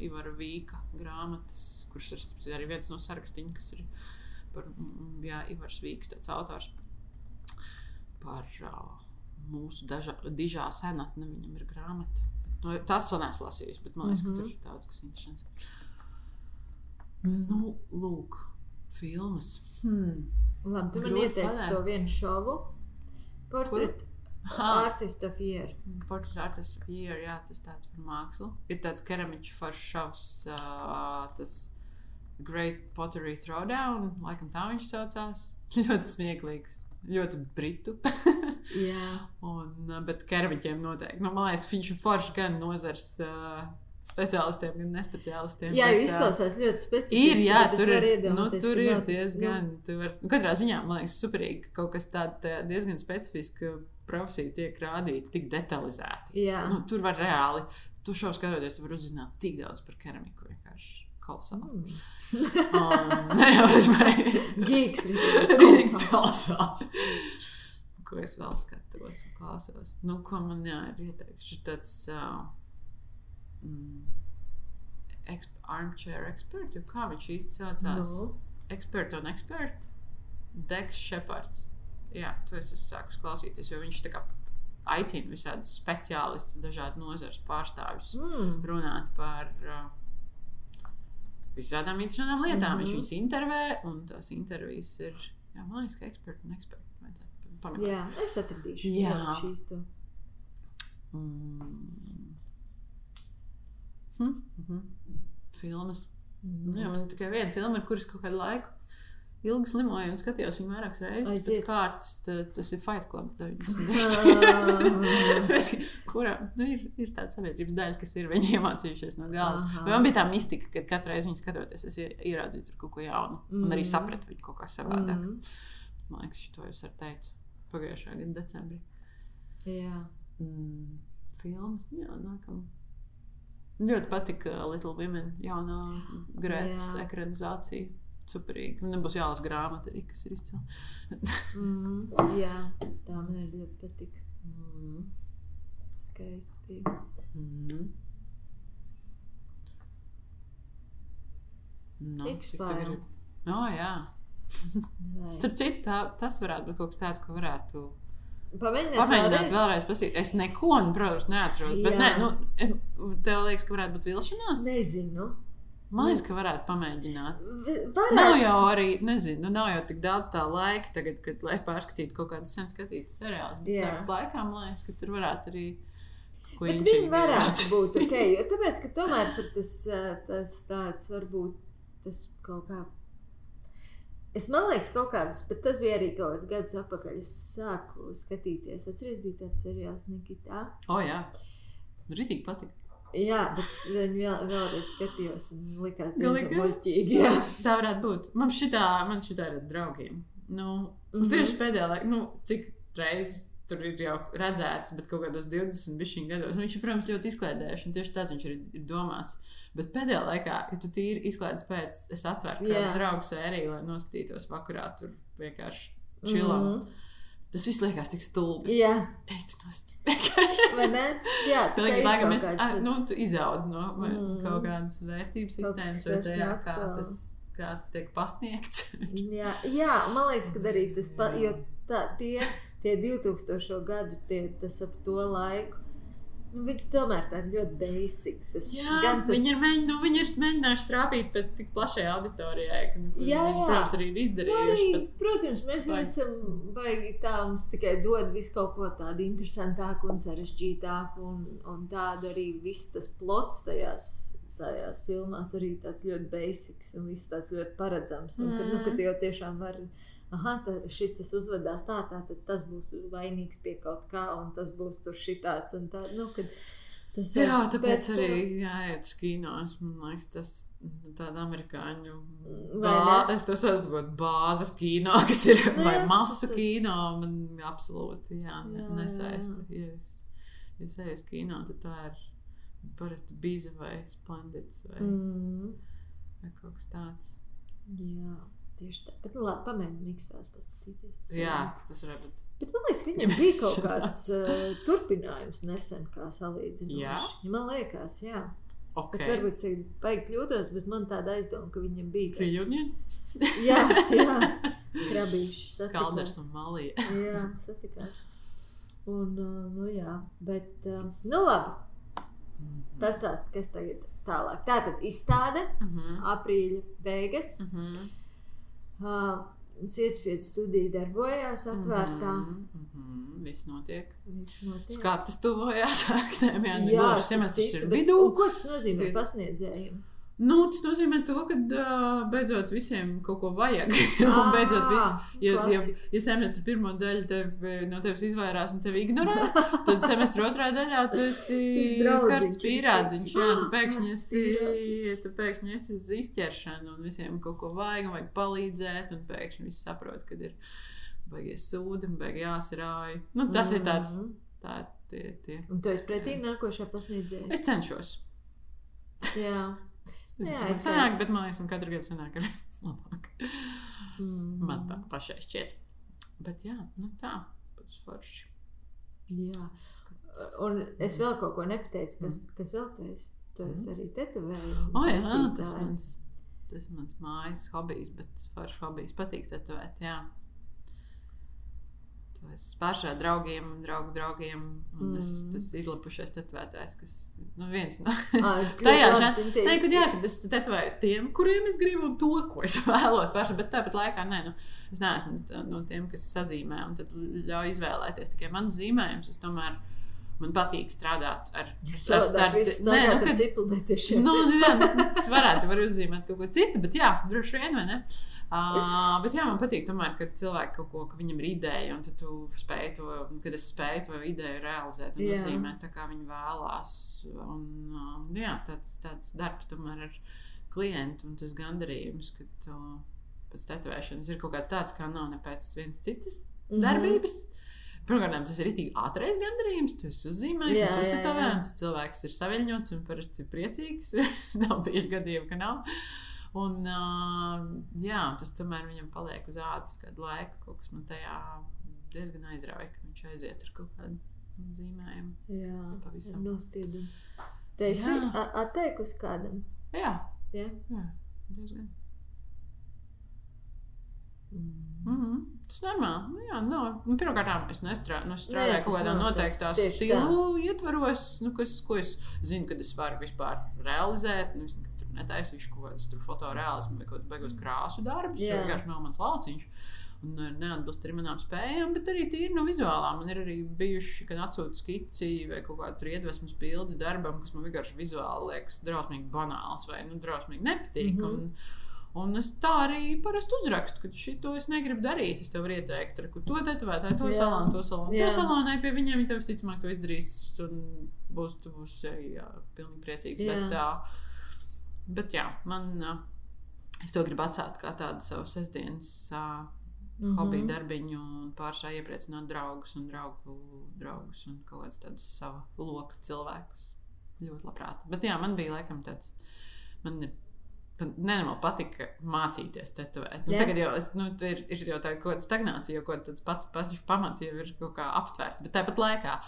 Ivara Vīka grāmatas, kuras ir arī viens no sarakstiem, kas ir par mm, jā, Ivars Vīks, tāds autors par uh, mūsu daža, dižā senatni. Viņam ir grāmata. Nu, tas vēl neesmu lasījis, bet man liekas, Mhm. ka tur ir daudz kas interesants. Nu, lūk, filmas. Hmm. Labi, tu man Grūti ieteici pateikt. to vienu šovu. Portrait Ha. Artist of Year. Portrait Artist of Year, jā, tas tāds par mākslu. Ir tāds keramiķu foršs, uh, tas Great Pottery Throwdown, laikam tā viņš saucās. ļoti smieklīgs, ļoti britu. Un, bet keramiķiem noteikti. Nu, man liekas, viņš ir foršs gan nozars uh, speciālistiem, gan nespeciālistiem. Jā, bet, izklausās ļoti specifiski. Ir, jā, es tur ir, nu, tur ir diezgan. Nu. Var, nu, katrā ziņā man liekas, superīgi, ka kaut kas tāds diezgan specifisks profesija tiek rādīta tik detalizēti. Jā. Nu, tur var reāli, tu šo skatoties, tu vari uzzināt tik daudz par keramiku. Vienkārši. Mm. Un, ne jau uzmanīgi. Gigs Rītīgi kolosāli. Ko es vēl skatos un klausos? Nu, ko man jā, ir ieteikts? Tāds uh, exp armchair expert, jeb kā viņš īsti saucās? Nu. Expert un expert. Deks Šepards. Jā, to es esmu sākus klausīties, jo viņš tā kā aicina visādus speciālistus, dažādu nozares pārstāvjus Mm. runāt par uh, visādām interesantām lietām. Mm. -hmm. Viņš viņus intervē, un tās intervijas ir, jā, man liekas, ka eksperti un eksperti. pameklēt. Jā, es atradīšu. Jā. Jā, šīs to. Mm. Hm, mhm. Filmas. Nu, jā, man tikai viena filma, ar kuras kaut kādu laiku ilgi slimoju un skatījos viņu vairākas reizes. Aiziet. Pēc kārtas, ta- tas ir Fight Club. Ah. 90. Kurā nu, ir, ir tāda sabiedrības daļa, kas ir viņi iemācījušies no galvas. Man bija tā mistika, ka katru reizi viņu skatoties, es ie- ieraudzīju kaut ko jaunu. Mm. Un arī Mm. sapratu viņu kaut kā savādāk. Mm. Man liekas, to es arī teicu pagājušā gada decembrī. Jā. Mm, filmas, jā, nākamā. Ļoti patika Little Women, jaunā grētas ekranizācija. Superīgi. Man nebūs jālasa grāmata arī, kas ir izcila. Mm, jā, tā man ir ļoti patika. Mm. Skaisti bija. Mm. Nu, cik X-File. tu gribi? O, jā. Vai. Starp citu, tā, tas varētu būt kaut kas tāds, ko varētu Pamēģināt, pamēģināt vēlreiz? vēlreiz pasīt. Es neko, protams, neatceros. Bet, nē, nu, tev liekas, ka varētu būt vilšanās? Nezinu. Man liekas, ka varētu pamēģināt. V- Nav Varētu. jau arī, nezinu, nu, nav jau tik daudz tā laika, tagad, kad, lai pārskatītu kaut kādas sen skatītas seriālus. Jā. tāpat laikā man liekas, ka tur varētu arī. Bet viņi varētu būt ok. Jo tāpēc, ka tomēr tur tas, eh, tas tāds varbūt tas kaut kā. Es man liekas, kaut kādus, bet tas bija arī kaut kāds gadus atpakaļ. Es sāku skatīties. Atceries, bija tāds seriāls Nikitā. O, jā. Ritīgi patika. Jā, bet es viņu vēl, vēlreiz skatījos un likās Galīgi? diezgan muļķīgi. Jā. Tā varētu būt. Man šitā, man šitā ir ar draugiem. Nu, Mhm. Tieši pēdējā laikā, nu, cik reizes tur ir jau redzēts, bet kaut kādos 20 bišķiņu gados. Nu, viņš ir, protams, ļoti izklaidējuši, un tieši tāds viņš ir, ir domāts. Bet pēdējā laikā, ja tu tīri izklaides pēc, es atveru Jā. kādu draugu sēriju, lai noskatītos vakarā, tur vienkārši čilam. Mm. Mhm. Tas viss liekas tik stulbi. Jā, Ej, tu nost. Vai ne? Jā, Tā tā ir laikam, kaut mēs, ar, nu, izaudz no Mm. kaut kādas vērtības sistēmas, vai tajā, kā tas, kā tas tiek pasniegts. Jā, jā, man liekas, ka arī tas pa, jo tā, tie, tie 2000 gadu, tie, tas ap to laiku, nu, viņi tomēr tādi ļoti basic. Tas, Jā, tas, viņi, ir mēģin, nu, viņi ir mēģinājuši strāpīt pēc tik plašai auditorijai, ka nu, Jā, jā. protams, arī ir Nu, izdarījuši. arī, Bet, protams, mēs jau esam baigi tā, mums tikai dod visu kaut ko tādu interesantāku un sarežģītāku, un, un tādu arī viss tas plots tajās, tajās filmās arī tāds ļoti basics un viss tāds ļoti paredzams. Un, kad, nu, Mm. kad tu jau tiešām var, ah, tad šis uzvedās tā, tā, tad tas būs vainīgs pie kaut kā, un tas būs tur šitāds tā. Nu, kad, Tas jā, ir- tāpēc bet, arī uh, jāiet uz kinos. Man liekas, tas ir tāds amerikāņu Vai bā, ne? es to saucu par bāzes kino, kas ir Nu vai masu tas kino. Man absolūti jā, Jā, nesaista. Ja es, ja es eju uz kino, tad tā ir parasti biza vai splendid vai, Mm, vai kaut kas tāds. jā, tieši tā. Bet, nu, labi, pamēģinām Mikls paskatīties. Jā, tas varētu būt. Bet man liekas, ka viņam bija kaut kāds uh, turpinājums nesen, kā salīdzinoši. Jā? Ja man liekas, jā. Okay. Bet varbūt es baigi kļūdos, bet man tāda aizdoma, ka viņam bija tāds- Reunion? Jā, jā. Krabīši. Skalders un malija. Jā, satikās. Un, uh, nu jā, bet, uh, nu labi, pastāst, kas tagad tālāk. Tātad izstāde, Mhm. aprīļa beigas. Mhm. Uh, Sietspiedu studija darbojās atvērtā. Mhm. Mhm. Viss notiek. Viss notiek. Skatas tuvojās akadēmijā. Jā, starp semestris ir vidū. un Ko tas nozīmē pasniedzējiem? Nu, tas nozīmē, to, ka uh, beidzot visiem kaut ko vajag. un beidzot, viss, ja, ja, klasika. ja semestra pirmo daļu tev, no tevis izvairās un tevi ignorē, tad semestra otrā daļā tu esi karsts pīrādziņš. Jā, tu pēkšņi esi, tu pēkšņi esi uz izķeršanu un visiem kaut ko vajag un vajag palīdzēt. Un pēkšņi viss saprot, kad ir baigies sūdi un baigi jāsarāj. Nu, tas mm. ir tāds, Mhm. tā, tie, tie. Un tu esi pretī nākošā pasniedzēja. Es cenšos. Jā. Es Jā, es man sanāk, bet man liekas, man katru gadu sanāk ar labāk. Mm. Man tā pašai šķiet. Bet jā, nu tā, pēc forši. Jā. Skats. Un es vēl kaut ko nepateicu, kas, kas vēl tu esi. Tu esi arī tetovējis. O, jā, Mm. tas mans, tas ir mans mājas hobijs, bet forši hobijs patīk tetovēt, jā. To es pašā draugiem, draugu draugiem, mm. esmu Mm. tas izlapušais tetovētājs, kas, nu, viens no Tajā šans- Nē, kad, jā, kad es tetovēju tiem, kuriem es gribu, un to, ko es vēlos paši, bet tāpat laikā nē, nu, es neesmu no tiem, kas sazīmē un tad ļauj izvēlēties tikai mans zīmējums. Es tomēr man patīk strādāt ar nu, ar ciplētiešiem. nu, nu, es varētu var uzzīmēt kaut ko citu, bet jā, droši vien, vai ne? Uh, bet jā, man patīk, tomēr, kad cilvēki kaut ko, ka viņam ir ideja, un tu spēj to, kad es spēju to ideju realizēt un Jā. uzzīmēt tā, kā viņi vēlās. Un, uh, jā, tāds, tāds darbs tomēr ar klientu un tas gandarījums, ka tu pēc tetovēšanas ir kaut kāds tāds, kā nav ne pēc vienas citas Mhm. darbības. Pirmkārt, tas ir tik ātrais gandarījums. Tu esi uzzīmējis, Jā, un tu esi tā jā. vēns. Cilvēks ir saviņots un parasti priecīgs. nav bieži gadījumi, ka nav. Un, uh, jā, tas tomēr viņam paliek uz ādas kādu laiku. Kaut kas man tajā diezgan aizrauja, ka viņš aiziet ar kaut kādu zīmējumu. Jā, Pavisam. nospiedumu. Te esi atteikusi kādam. Jā, Jā. jā diezgan. Mm. Mm -hmm. Tas ir normāli. Nu, jā, nav. Nu, Pirmkārt, es nestrādāju, nu, strādāju kaut kādā noteiktā tieši stilu ietvaros, nu, kas, ko es zinu, kad es varu vispār realizēt. Nu, es netaisīšu kaut kādus fotoreālismu vai kaut kādus beigās krāsu darbus. Tas vienkārši nav mans lauciņš. Un uh, neatbilst arī manām spējām, bet arī tīri no vizuālām. Man ir arī bijuši, kad atsūtu skici vai kaut kādu iedvesmas bildi darbam, kas man vienkārši vizuāli liekas drausmīgi banāls vai nu, drausmīgi nepatīk. Mm -hmm. Un es tā arī parasti uzrakstu, ka šito es negribu darīt. Es tev varu ieteikt, ka to tetovētāju, to salonu, to salonu. To salonai pie viņiem, viņi tev visticamāk to izdarīs. Un būs, tu būsi jā, pilnīgi priecīgs. Bet, uh, bet jā, man, uh, es to gribu atstāt kā tādu savu sestdienas. Uh, mm -hmm. hobiju darbiņu, un pārsvarā iepriecināt draugus un draugu, draugus un kaut kādus tādus savu loku cilvēkus. Ļoti labprāt. Bet jā, man bija laikam tāds. Man ir nenormāli patika mācīties tetovēt. Nu, Jā. tagad jau es, nu, ir, ir jau tāda stagnācija, jo kaut kāds pats, pats pamats jau ir kaut kā aptvērts. Bet tāpat laikā,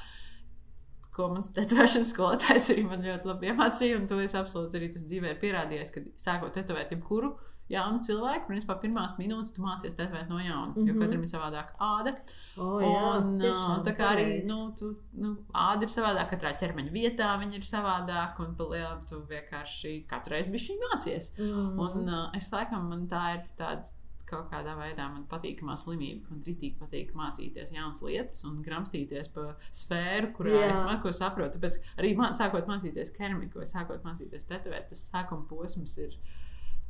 ko mans tetovēšanas skolotājs arī man ļoti labi iemācīja, un to es absolūti arī tas dzīvē ir pierādījis, ka sākot tetovēt jebkuru jaunu cilvēku, principā pirmās minūtes tu mācies tetovēt no jauna, mm -hmm. jo Mhm. katram ir savādāka āda. O, jā, Un, tiešām, tā kā arī nu, tu, nu, āda ir savādāka, katrā ķermeņa vietā viņa ir savādāka, un palielināt tu vienkārši katru reizi bišķiņ mācies. Mm. Un uh, es laikam, man tā ir tāda kaut kādā veidā man patīkamā slimība, man rītīgi patīk mācīties jaunas lietas un gramstīties pa sfēru, kurā Jā. Es mako saprotu. Tāpēc arī man, sākot mācīties keramiku sākot mācīties tetovēt, tas sākuma posms ir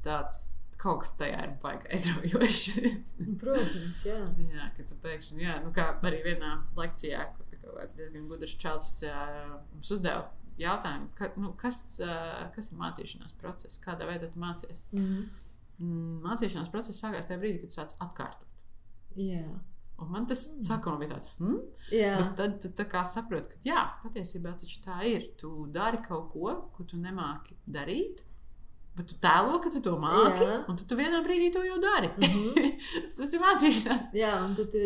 tāds. Kaut kas tajā ir baigi aizraujošs. Protams, jā. Jā, ka tu pēkšņi, jā, nu kā arī vienā lekcijā, kur kaut kāds diezgan gudrs čels uh, mums uzdeva jautājumu, ka, nu, kas, uh, kas ir mācīšanās process, kādā veidā tu mācies. Mm. Mm, Mācīšanās process sākās tajā brīdī, kad tu sāc atkārtot. Jā. Un man tas Mm. sākumā bija tāds, hmm? Bet tad tu tā kā saproti, ka jā, patiesībā tā ir. Tu dari kaut ko, ko tu nemāki darīt. Bet tu tēlo, ka tu to māki, Jā. un tu, tu vienā brīdī to jau dari. Mhm. tas ir mācīšanās Jā, un tu, tu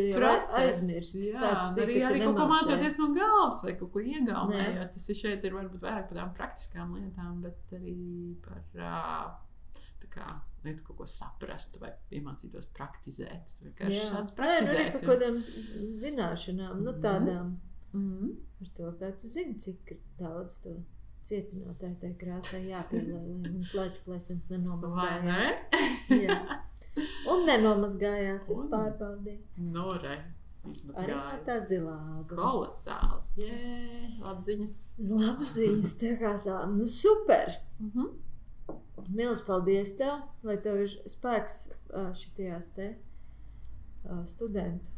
aizmirsti. Jā, bija, arī, arī kaut ko mācoties no galvas vai kaut ko Nē. iegaumēt. Tas ir šeit ir varbūt vairāk par tādām praktiskām lietām, bet arī par tā kā, lai tu kaut ko saprastu vai iemācītos praktizēt. Tu vienkārši Jā. sāc Nē, nu, arī praktizēt. par kaut kādām zināšanām, nu Mhm. tādām. Mhm. Par to, kā tu zini, cik daudz to cietinātāju tai krāsai jāpielē, lai mans leču plēsens Vai ne? nenomazgājās. Jā. Un nenomazgājās, es Un- pārbaudīju. Nu, re. Vismaz Arī tā zilā. Kolosāli. Jē, labas ziņas. Labas ziņas, tā kā tā. Nu, super! Mhm. Milz paldies tev, lai tev ir spēks ā, šitajās te studentu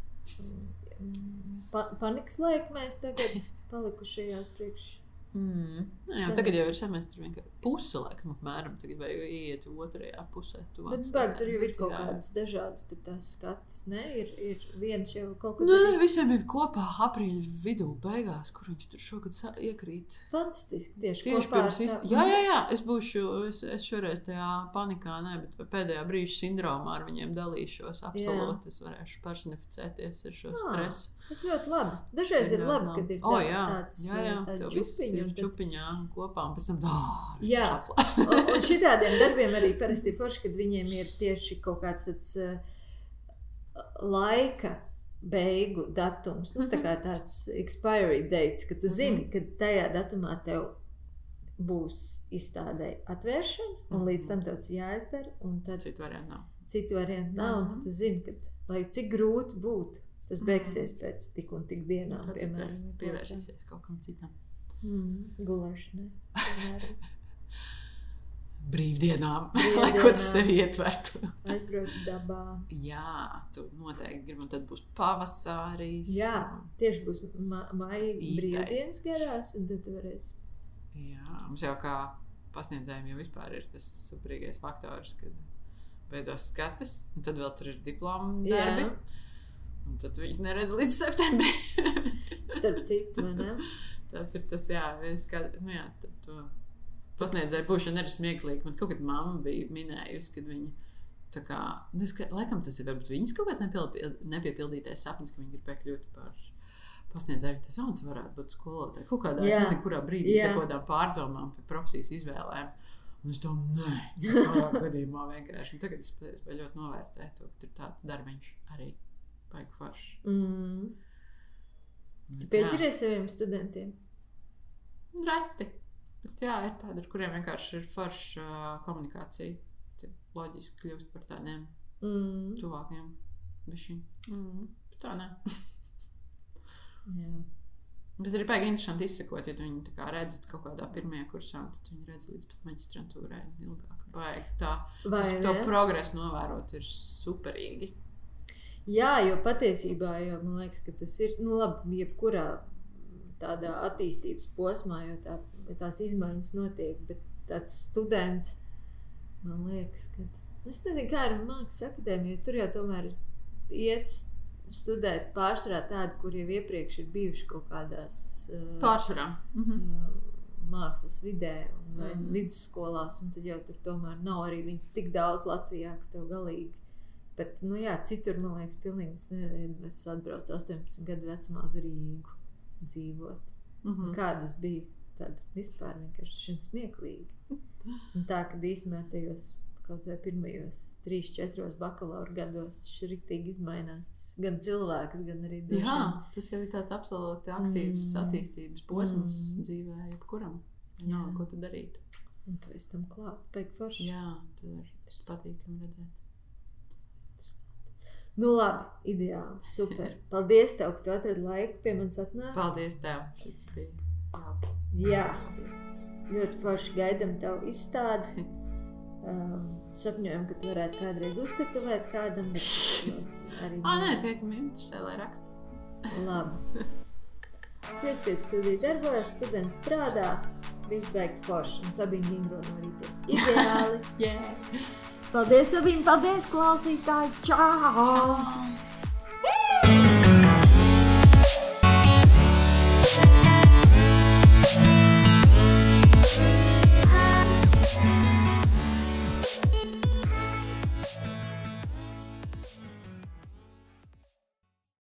pa, panikas laikmēs tagad palikušajās priekš. Mm. Jā, tagad jau ir semestris vienkārši puse, laikam, apmēram. Tagad vai iet otrajā pusē. Bet baigi, tur jau ir kaut kādas dažādas tās skatas, ne? Ir, ir viens jau kaut Nē, kur nē, visiem ir kopā aprīļa vidū, beigās, kur viņš tur šogad iekrīt. fantastiski tieši, Tieši pirms tā- īstenībā. Jā, jā, jā, es būšu, es, es šoreiz tajā panikā, ne, bet pēdējā brīža sindromā ar viņiem dalīšos. Absolūti, es varēšu personificēties ar šo Ah, stresu. Bet ļoti labi. Dažreiz ir labi, kad ir tā, jā, tāds jā, jā, tādi tev viss čupiņi. ir un tad- čupiņā un kopā, un pēc tam, ah, Jā. Un, un šitādiem darbiem arī parasti forši, kad viņiem ir tieši kaut kāds tāds uh, laika beigu datums. Nu, tā kā tāds expiry dates, ka tu zini, ka tajā datumā tev būs izstādē atvēršana, un līdz tam tas jāizdara, un tad Citu variantu nav. citu variantu nav, un tad tu zini, ka, lai cik grūti būtu, tas beigsies pēc tik un tik dienām, Tad piemēram. pievērsīsies kaut kam citam. Mm, gulēšanai. Brīvdienām, lai ko tas sev ietvertu. Aizbraukt dabā. Jā, tu noteikti gribi, un tad būs pavasaris. Jā, tieši būs ma maija brīvdienas garās, un tad tu varēsi. Jā, mums jau kā pasniedzējiem jau vispār ir tas superīgais faktors, kad beidzās skatas, un tad vēl tur ir diplomu Jā. darbi. Un tad viņas neredz līdz septembrim. Starp citu, ne? tas ir tas, jā, es kā, nu jā, tad to pasniedzēju būšana arī smieklīgi. Man kaut kad mamma bija minējusi, kad viņa. Tā kā, tas, ka, laikam tas ir varbūt viņas kaut kāds nepiepildītais sapnis, ka viņa gribēja kļūt par pasniedzēju. Tas jau varētu būt skolotāja. Kaut kādā, Jā. es nezinu, kurā brīdī, Jā. kaut kādām pārdomām par profesijas izvēlēm. Un es domāju, nē, tādā gadījumā vienkārši. Un tagad es spēju ļoti novērtēt to, ka tur tāds darbiņš arī baigi foršs. Mm. Tu pieķeries saviem studentiem? Reti. Bet jā, ir tādi, ar kuriem vienkārši ir forša uh, komunikācija. Tie Loģiski kļūst par tādiem Mm. tuvākiem bišķiņ. Mm. Tā nē. Jā. Bet ir baigi interesanti izsekot, ja kā redzi kaut kādā pirmajā kursā, tad viņi redz līdz pat maģistrantūrai ilgāk. Baigi tā. Vai Tas, to progresu novērot ir superīgi. Jā, jo patiesībā jau, man liekas, ka tas ir nu, labi, jebkurā tādā attīstības posmā, jo tā, tās izmaiņas notiek. Bet tāds students, man liekas, ka es nezinu, kā ar mākslas akadēmiju, tur jau tomēr iet studēt pārsvarā tādi, kuriem jau iepriekš ir bijuši kaut kādās uh, Pārsvarā. Mhm. uh, mākslas vidē vai Mhm. vidusskolās, un tad jau tur tomēr nav arī viņas tik daudz Latvijā, ka tev galīgi. Bet, nu jā, citur, man liekas, pilnīgi es nezinu, es atbraucu 18 gadu vecumā uz Rīgu dzīvot. Mhm. Kādas bija tādas vispār vienkārši šeit smieklīgi. Un tā, kad īsumā tajos kaut vai pirmajos trīs, četros bakalaura gados tas ir riktīgi izmainās. Tas gan cilvēks, gan arī droši Jā, tas jau ir tāds absolūti aktīvs Mm. mm. attīstības posms Mm. mm. dzīvē, jebkuram. Jā. Nav ko tu darīt. Un tu esi tam klāt, pēc forši. Jā, tur ir patīkami redzēt. Nu, labi, ideāli. Super. Paldies, tev, ka tu atradi laiku pie manis atnākt. Paldies tev! Šis bija jauki. Jā, ļoti forši gaidām tavu izstādi. Um, sapņojam, ka tu varētu kādreiz uztetuvēt kādam, bet arī Ah, nē, tie, kam interesē, lai raksta. Labi. Es iespēju studiju darbojos, students strādā, viss beigas forši un Sabīna Ingro no rīta. Ideāli. Yeah. Paldies, Sabīna, paldies, klausītāji! Čau! Čau!